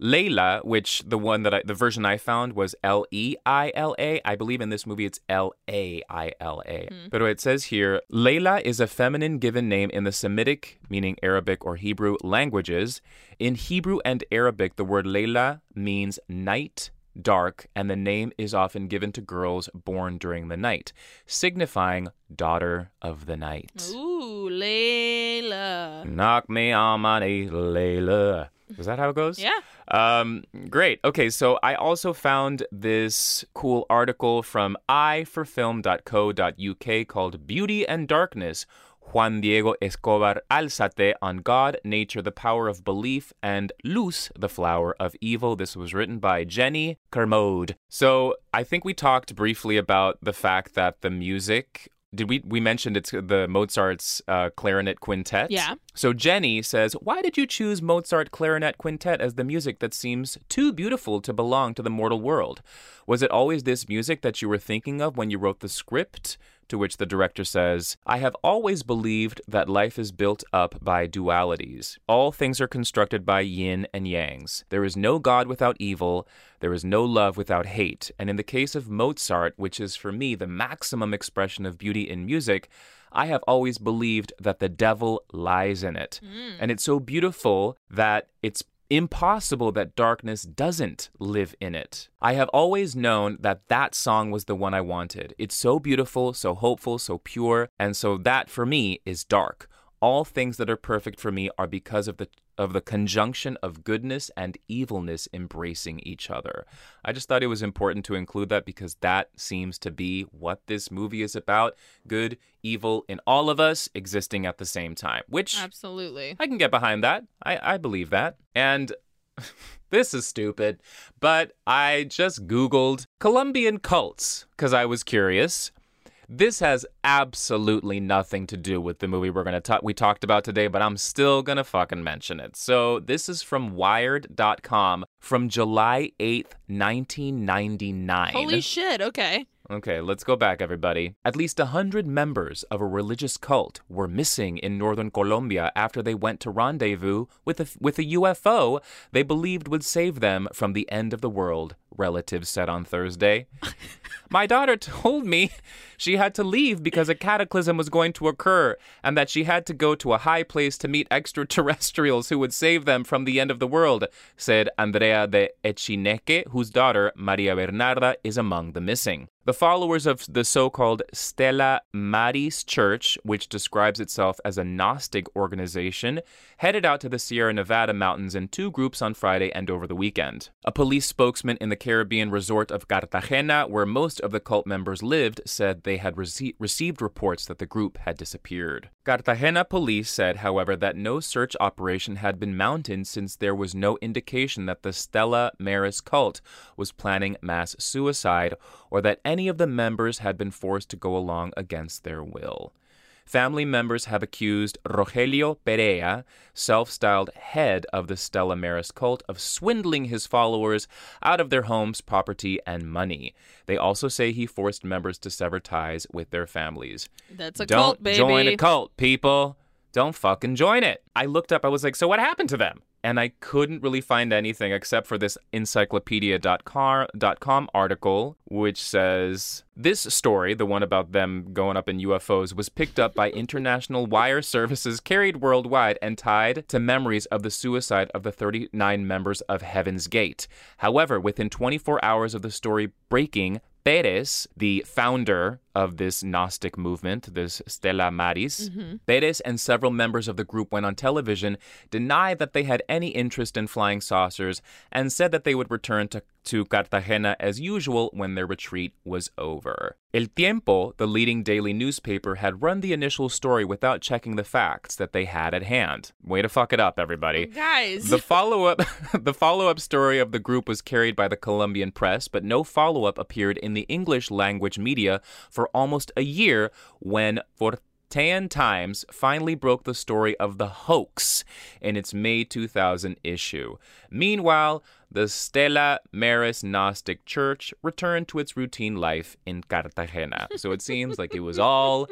Layla, which the one that I, the version I found was L E I L A. I believe in this movie it's L A I L A. Hmm. But it says here, Layla is a feminine given name in the Semitic, meaning Arabic or Hebrew languages. In Hebrew and Arabic, the word Layla means night. Dark, and the name is often given to girls born during the night, signifying daughter of the night. Ooh, Layla. Knock me on my knee, Layla. Is that how it goes? Yeah. Um, great. Okay, so I also found this cool article from eyeforfilm.co.uk called Beauty and Darkness. Juan Diego Escobar Alzate on God, Nature, the Power of Belief, and Luz, the Flower of Evil. This was written by Jennie Kermode. So I think we talked briefly about the fact that the music did we we mentioned it's the Mozart's uh, clarinet quintet? Yeah. So Jennie says, "Why did you choose Mozart clarinet quintet as the music that seems too beautiful to belong to the mortal world? Was it always this music that you were thinking of when you wrote the script?" To which the director says, I have always believed that life is built up by dualities. All things are constructed by yin and yangs. There is no God without evil. There is no love without hate. And in the case of Mozart, which is for me the maximum expression of beauty in music, I have always believed that the devil lies in it. Hmm. And it's so beautiful that it's impossible that darkness doesn't live in it. I have always known that that song was the one I wanted. It's so beautiful, so hopeful, so pure, and so that for me is dark. All things that are perfect for me are because of the of the conjunction of goodness and evilness embracing each other. I just thought it was important to include that because that seems to be what this movie is about. Good, evil in all of us existing at the same time, which Absolutely. I can get behind that. I, I believe that. And this is stupid, but I just Googled Colombian cults because I was curious. This has absolutely nothing to do with the movie we're gonna talk we talked about today, but I'm still gonna fucking mention it. So this is from Wired.com from July 8th, 1999. Holy shit. Okay. Okay, let's go back, everybody. At least a hundred members of a religious cult were missing in northern Colombia after they went to rendezvous with a, with a UFO they believed would save them from the end of the world, relatives said on Thursday. My daughter told me she had to leave because a cataclysm was going to occur and that she had to go to a high place to meet extraterrestrials who would save them from the end of the world, said Andrea de Echineque, whose daughter, Maria Bernarda, is among the missing. The followers of the so called Stella Maris Church, which describes itself as a Gnostic organization, headed out to the Sierra Nevada mountains in two groups on Friday and over the weekend. A police spokesman in the Caribbean resort of Cartagena, where most of the cult members lived, said they had rece- received reports that the group had disappeared. Cartagena police said, however, that no search operation had been mounted since there was no indication that the Stella Maris cult was planning mass suicide or that any of the members had been forced to go along against their will. Family members have accused Rogelio Perea, self styled head of the Stella Maris cult, of swindling his followers out of their homes, property, and money. They also say he forced members to sever ties with their families. That's a Don't cult, baby. join a cult, people. Don't fucking join it. I looked up, I was like, so what happened to them? And I couldn't really find anything except for this encyclopedia.com article, which says this story, the one about them going up in UFOs, was picked up by international wire services carried worldwide and tied to memories of the suicide of the 39 members of Heaven's Gate. However, within 24 hours of the story breaking, Perez, the founder of this Gnostic movement, this Stella Maris, mm-hmm. Perez and several members of the group went on television, denied that they had any interest in flying saucers, and said that they would return to, to Cartagena as usual when their retreat was over. El Tiempo, the leading daily newspaper, had run the initial story without checking the facts that they had at hand. Way to fuck it up, everybody. Guys. The follow-up the follow-up story of the group was carried by the Colombian press, but no follow-up appeared in the English language media for almost a year when Fortean Times finally broke the story of the hoax in its May 2000 issue. Meanwhile, the Stella Maris Gnostic Church returned to its routine life in Cartagena. So it seems like it was all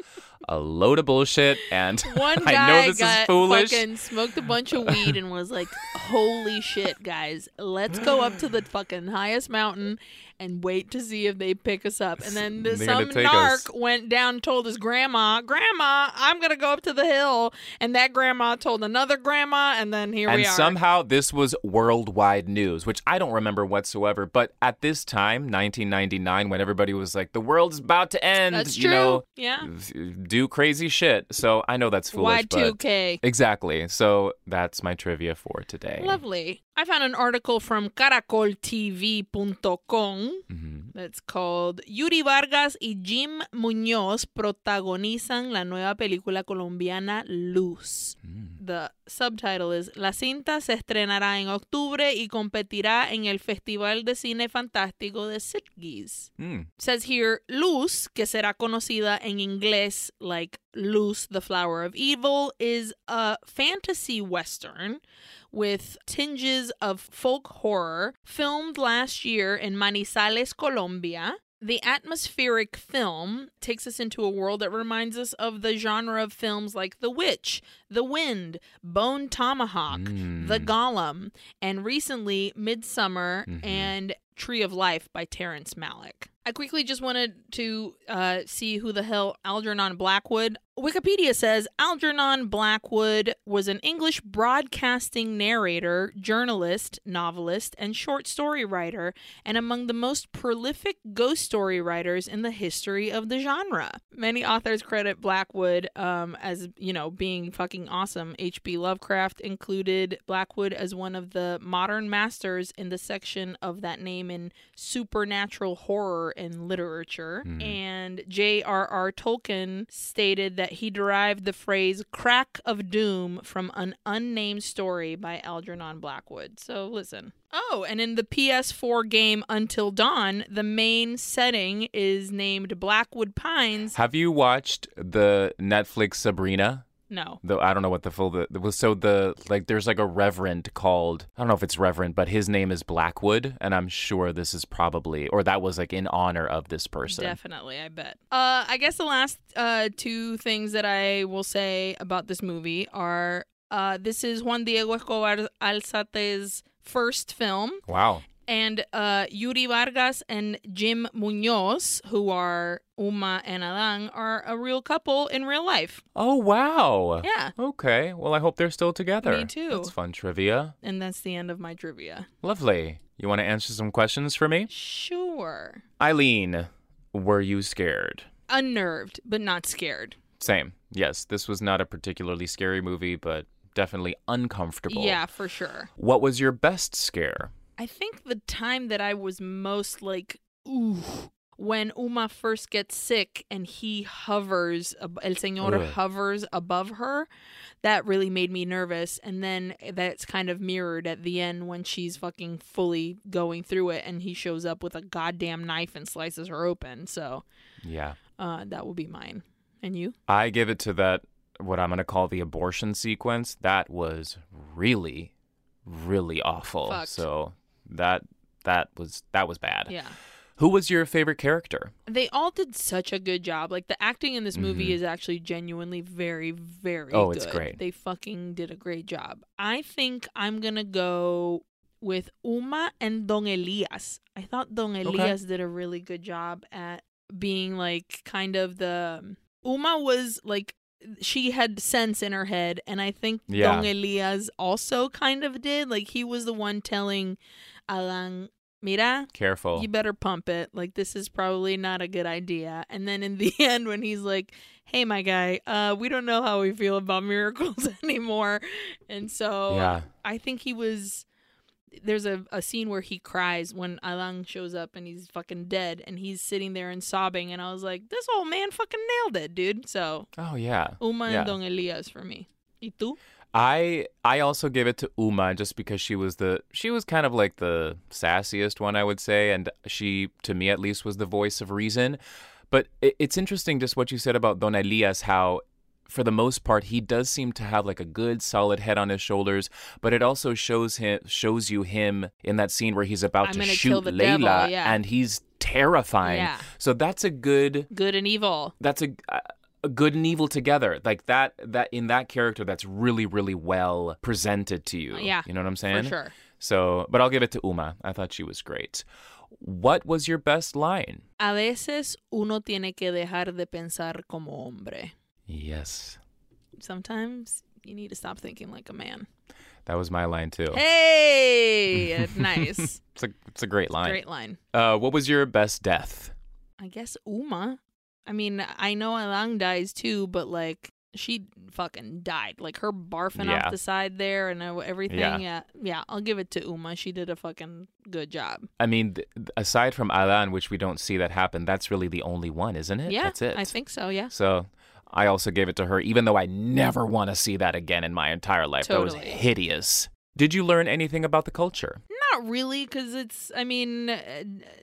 a load of bullshit, and One I guy know this got is foolish. fucking smoked a bunch of weed and was like, "Holy shit, guys! Let's go up to the fucking highest mountain and wait to see if they pick us up." And then the, some narc us. went down, and told his grandma, "Grandma, I'm gonna go up to the hill," and that grandma told another grandma, and then here and we are. And somehow this was worldwide news, which I don't remember whatsoever. But at this time, 1999, when everybody was like, "The world's about to end," That's you true. know, yeah. do crazy shit. So I know that's foolish, but Y2K. exactly. So that's my trivia for today. Lovely. I found an article from caracoltv.com that's called Yuri Vargas y Jim Muñoz protagonizan la nueva película colombiana Luz. The subtitle is La cinta se estrenará en octubre y competirá en el Festival de Cine Fantástico de Sitges. Mm. says here Luz, que será conocida en inglés like Luz, the Flower of Evil, is a fantasy western with tinges of folk horror, filmed last year in Manizales, Colombia. The atmospheric film takes us into a world that reminds us of the genre of films like The Witch, The Wind, Bone Tomahawk, The hmm. Golem, and recently Midsommar mm-hmm. and Tree of Life by Terrence Malick. I quickly just wanted to uh, see who the hell Algernon Blackwood. Wikipedia says Algernon Blackwood was an English broadcasting narrator, journalist, novelist, and short story writer, and among the most prolific ghost story writers in the history of the genre. Many authors credit Blackwood um, as, you know, being fucking awesome. H.P. Lovecraft included Blackwood as one of the modern masters in the section of that name in supernatural horror and literature. And J.R.R. Tolkien stated that he derived the phrase crack of doom from an unnamed story by Algernon Blackwood. So listen. Oh, and in the PS4 game Until Dawn, the main setting is named Blackwood Pines. Have you watched the Netflix Sabrina? No. Though I don't know what the full the, the so the like there's like a reverend called I don't know if it's reverend but his name is Blackwood and I'm sure this is probably or that was like in honor of this person. Definitely, I bet. Uh, I guess the last uh, two things that I will say about this movie are uh, this is Juan Diego Escobar Alzate's first film, Wow. And uh, Yuri Vargas and Jim Munoz, who are Uma and Adán, are a real couple in real life. Oh wow. Yeah. Okay. Well, I hope they're still together. Me too. That's fun trivia. And that's the end of my trivia. Lovely. You want to answer some questions for me? Sure. Aileen, were you scared? Unnerved, but not scared. Same. Yes, this was not a particularly scary movie, but definitely uncomfortable. Yeah, for sure. What was your best scare? I think the time that I was most like, ooh, when Uma first gets sick and he hovers, El Señor Ugh. hovers above her, that really made me nervous. And then that's kind of mirrored at the end when she's fucking fully going through it and he shows up with a goddamn knife and slices her open. So Yeah. uh, that will be mine. And you? I give it to that what I'm going to call the abortion sequence. That was really really awful. Fucked. So that that was that was bad. Yeah. Who was your favorite character? They all did such a good job. Like the acting in this movie Mhm. is actually genuinely very, very Oh, it's great. They fucking did a great job. I think I'm gonna go with Uma and Don Elias. I thought Don Elias did a really good job at being like kind of the Uma was like she had sense in her head and I think Yeah. Don Elias also kind of did. Like he was the one telling Adán Mira, Careful. you better pump it. Like this is probably not a good idea. And then in the end, when he's like, "Hey, my guy, uh, we don't know how we feel about miracles anymore," and so Yeah. I think he was. There's a, a scene where he cries when Adán shows up and he's fucking dead and he's sitting there and sobbing and I was like, this old man fucking nailed it, dude. So Oh yeah. Uma Yeah. and Don Elias for me. Y tú? I I also give it to Uma just because she was the she was kind of like the sassiest one I would say, and she to me at least was the voice of reason. But it, it's interesting just what you said about Don Elias, how for the most part he does seem to have like a good solid head on his shoulders, but it also shows him shows you him in that scene where he's about I'm to shoot Layla, devil, yeah. and he's terrifying. Yeah. So that's a good Good and evil. that's a, a good and evil together like that that in that character that's really really well presented to you Yeah, you know what i'm saying For sure. so but i'll give it to uma i thought she was great what was your best line A veces uno tiene que dejar de pensar como hombre. yes Sometimes you need to stop thinking like a man. that was my line too Hey, nice. it's a it's a great line Great line. uh what was your best death I guess Uma. I mean, I know Adán dies too, but like she fucking died. Like her barfing Yeah. off the side there and everything. Yeah. Yeah. yeah, I'll give it to Uma. She did a fucking good job. i mean th- aside from adán which we don't see that happen that's really the only one isn't it yeah, that's it I think so. Yeah, So I also gave it to her, even though I never want to see that again in my entire life. Totally. That was hideous. Did you learn anything about the culture? not really, because it's. I mean, uh,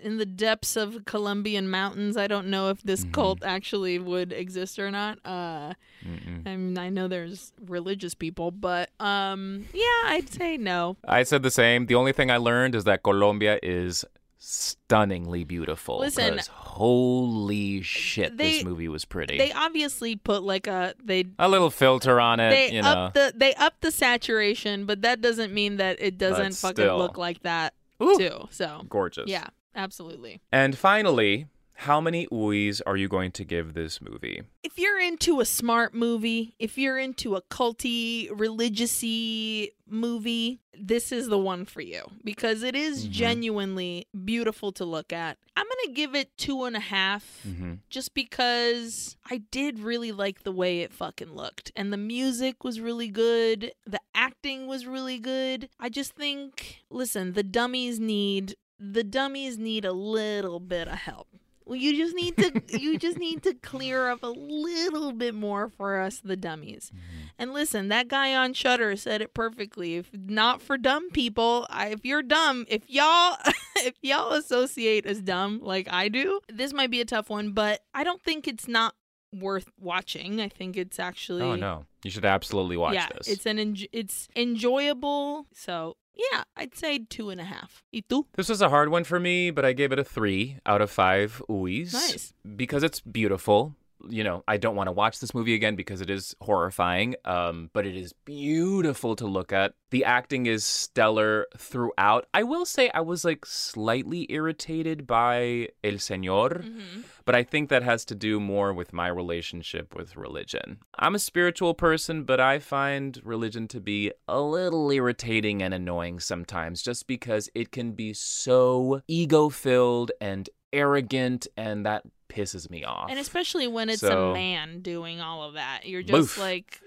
in the depths of Colombian mountains, I don't know if this Mhm. cult actually would exist or not. Uh, Mm-mm. I mean, I know there's religious people, but um, yeah, I'd say no. I said the same. The only thing I learned is that Colombia is stunningly beautiful. Listen, holy shit, they- this movie was pretty. They obviously put like a they a little filter on it, they you know. up the they up the saturation, but that doesn't mean that it doesn't But fucking still. look like that Ooh, too. So gorgeous. yeah, absolutely. And finally, how many ooies are you going to give this movie? If you're into a smart movie, if you're into a culty, religious-y movie, this is the one for you because it is Mhm. genuinely beautiful to look at. I'm gonna give it two and a half. Mm-hmm. just because I did really like the way it fucking looked. And the music was really good. The acting was really good. I just think, listen, the dummies need the dummies need a little bit of help. You just need to you just need to clear up a little bit more for us the dummies. Mm-hmm. And listen, that guy on Shudder said it perfectly. If not for dumb people, I, if you're dumb, if y'all if y'all associate as dumb like I do, this might be a tough one, but I don't think it's not worth watching. I think it's oh, actually Oh no, you should absolutely watch yeah, this. it's an enj- it's enjoyable. So yeah, I'd say two and a half. ¿Y tú? This was a hard one for me, but I gave it a three out of five Uis. Nice. Because it's beautiful. You know, I don't want to watch this movie again because it is horrifying, um, but it is beautiful to look at. The acting is stellar throughout. I will say I was like slightly irritated by El Señor, Mm-hmm. but I think that has to do more with my relationship with religion. I'm a spiritual person, but I find religion to be a little irritating and annoying sometimes just because it can be so ego filled and arrogant, and that pisses me off. And especially when it's So- a man doing all of that, you're just Boof. like,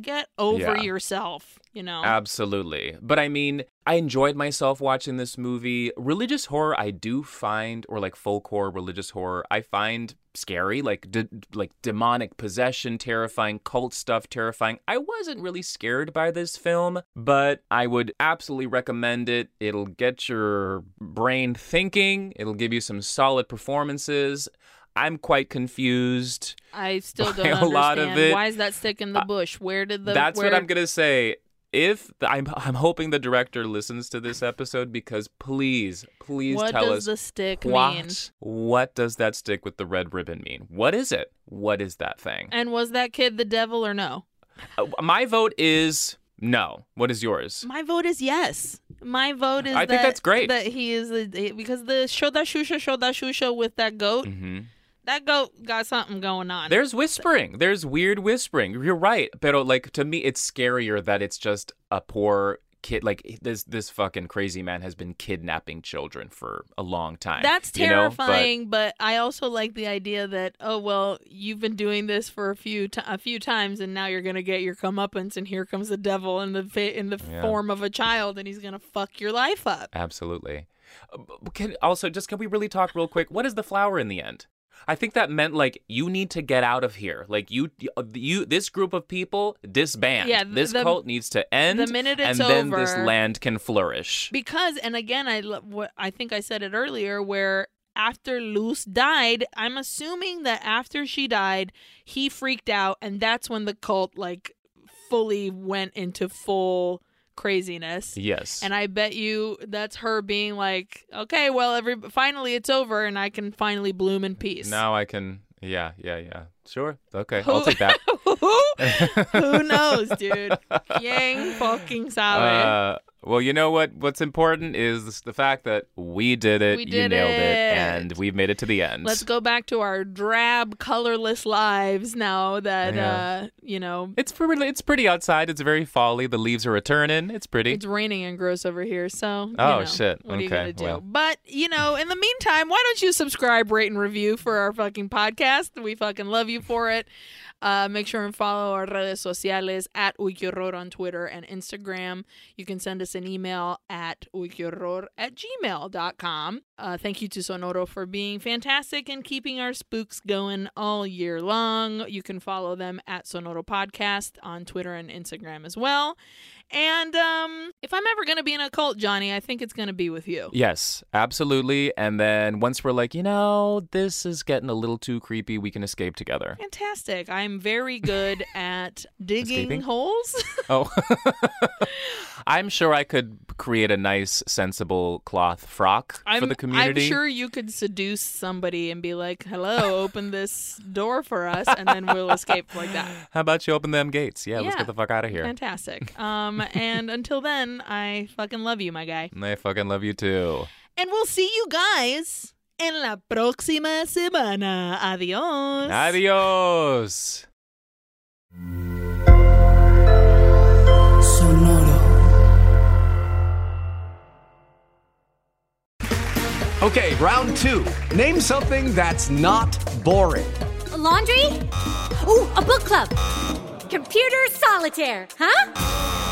get over Yeah. yourself. You know. Absolutely. But I mean, I enjoyed myself watching this movie. Religious horror, I do find, or like folk horror, religious horror, I find scary, like de- like demonic possession, terrifying, cult stuff, terrifying. I wasn't really scared by this film, but I would absolutely recommend it. It'll get your brain thinking. It'll give you some solid performances. I'm quite confused. I still don't a understand. lot of it. Why is that stick in the bush? Where did the That's where, what I'm gonna say. If I'm, I'm hoping the director listens to this episode because please, please What tell does us the stick what mean? what does that stick with the red ribbon mean? What is it? What is that thing? And was that kid the devil or no? Uh, my vote is no. What is yours? My vote is yes. My vote is I think that's great. That he is a, because the shoda shusha shoda shusha with that goat. hmm That goat got something going on. There's whispering. There's weird whispering. You're right. But like to me, it's scarier that it's just a poor kid like this this fucking crazy man has been kidnapping children for a long time. That's you know? But- terrifying, but, I also like the idea that oh well, you've been doing this for a few t- a few times, and now you're gonna get your comeuppance, and here comes the devil in the fa- in the Yeah. form of a child, and he's gonna fuck your life up. Absolutely. Uh, Can also just can we really talk real quick? What is the flower in the end? I think that meant like you need to get out of here. Like you, uh, you, this group of people disband. Yeah, th- this the- cult needs to end. the minute it's and then this land can flourish. Because, and again, I what I think I said it earlier, where after Luz died, I'm assuming that after she died, he freaked out, and that's when the cult like fully went into full craziness. yes. And I bet you that's her being like, okay, well, every finally it's over, and I can finally bloom in peace. now I can. Yeah, yeah, yeah. Sure. Okay, I'll take that. Who knows, dude? Yang fucking sabe. Uh, well, you know what? What's important is the fact that we did it. We you nailed it, it. and we've made it to the end. Let's go back to our drab, colorless lives now that Yeah. uh, you know It's for, it's pretty outside. It's very folly. The leaves are returning. It's pretty. it's raining and gross over here. So you Oh, know, shit. What are you Okay, gonna do? well. But you know, in the meantime, why don't you subscribe, rate, and review for our fucking podcast? We fucking love you for it. Uh, make sure and follow our redes sociales at Uyquehorror on Twitter and Instagram. You can send us an email at uyquehorror at gmail.com. Uh, thank you to Sonoro for being fantastic and keeping our spooks going all year long. You can follow them at Sonoro Podcast on Twitter and Instagram as well. And um, if I'm ever going to be in a cult, Jonny, I think it's going to be with you. Yes, absolutely. And then once we're like, you know, this is getting a little too creepy, we can escape together. Fantastic. I'm very good at digging Escaping? holes. Oh, I'm sure I could create a nice, sensible cloth frock I'm, for the community. I'm sure you could seduce somebody and be like, hello, open this door for us, and then we'll escape like that. How about you open them gates? Yeah, let's get the fuck out of here. Fantastic. Um, and until then, I fucking love you, my guy. I fucking love you too. And we'll see you guys en la próxima semana. Adios. Adios. Okay, round two. Name something that's not boring. A laundry? Ooh, a book club. Computer solitaire, huh?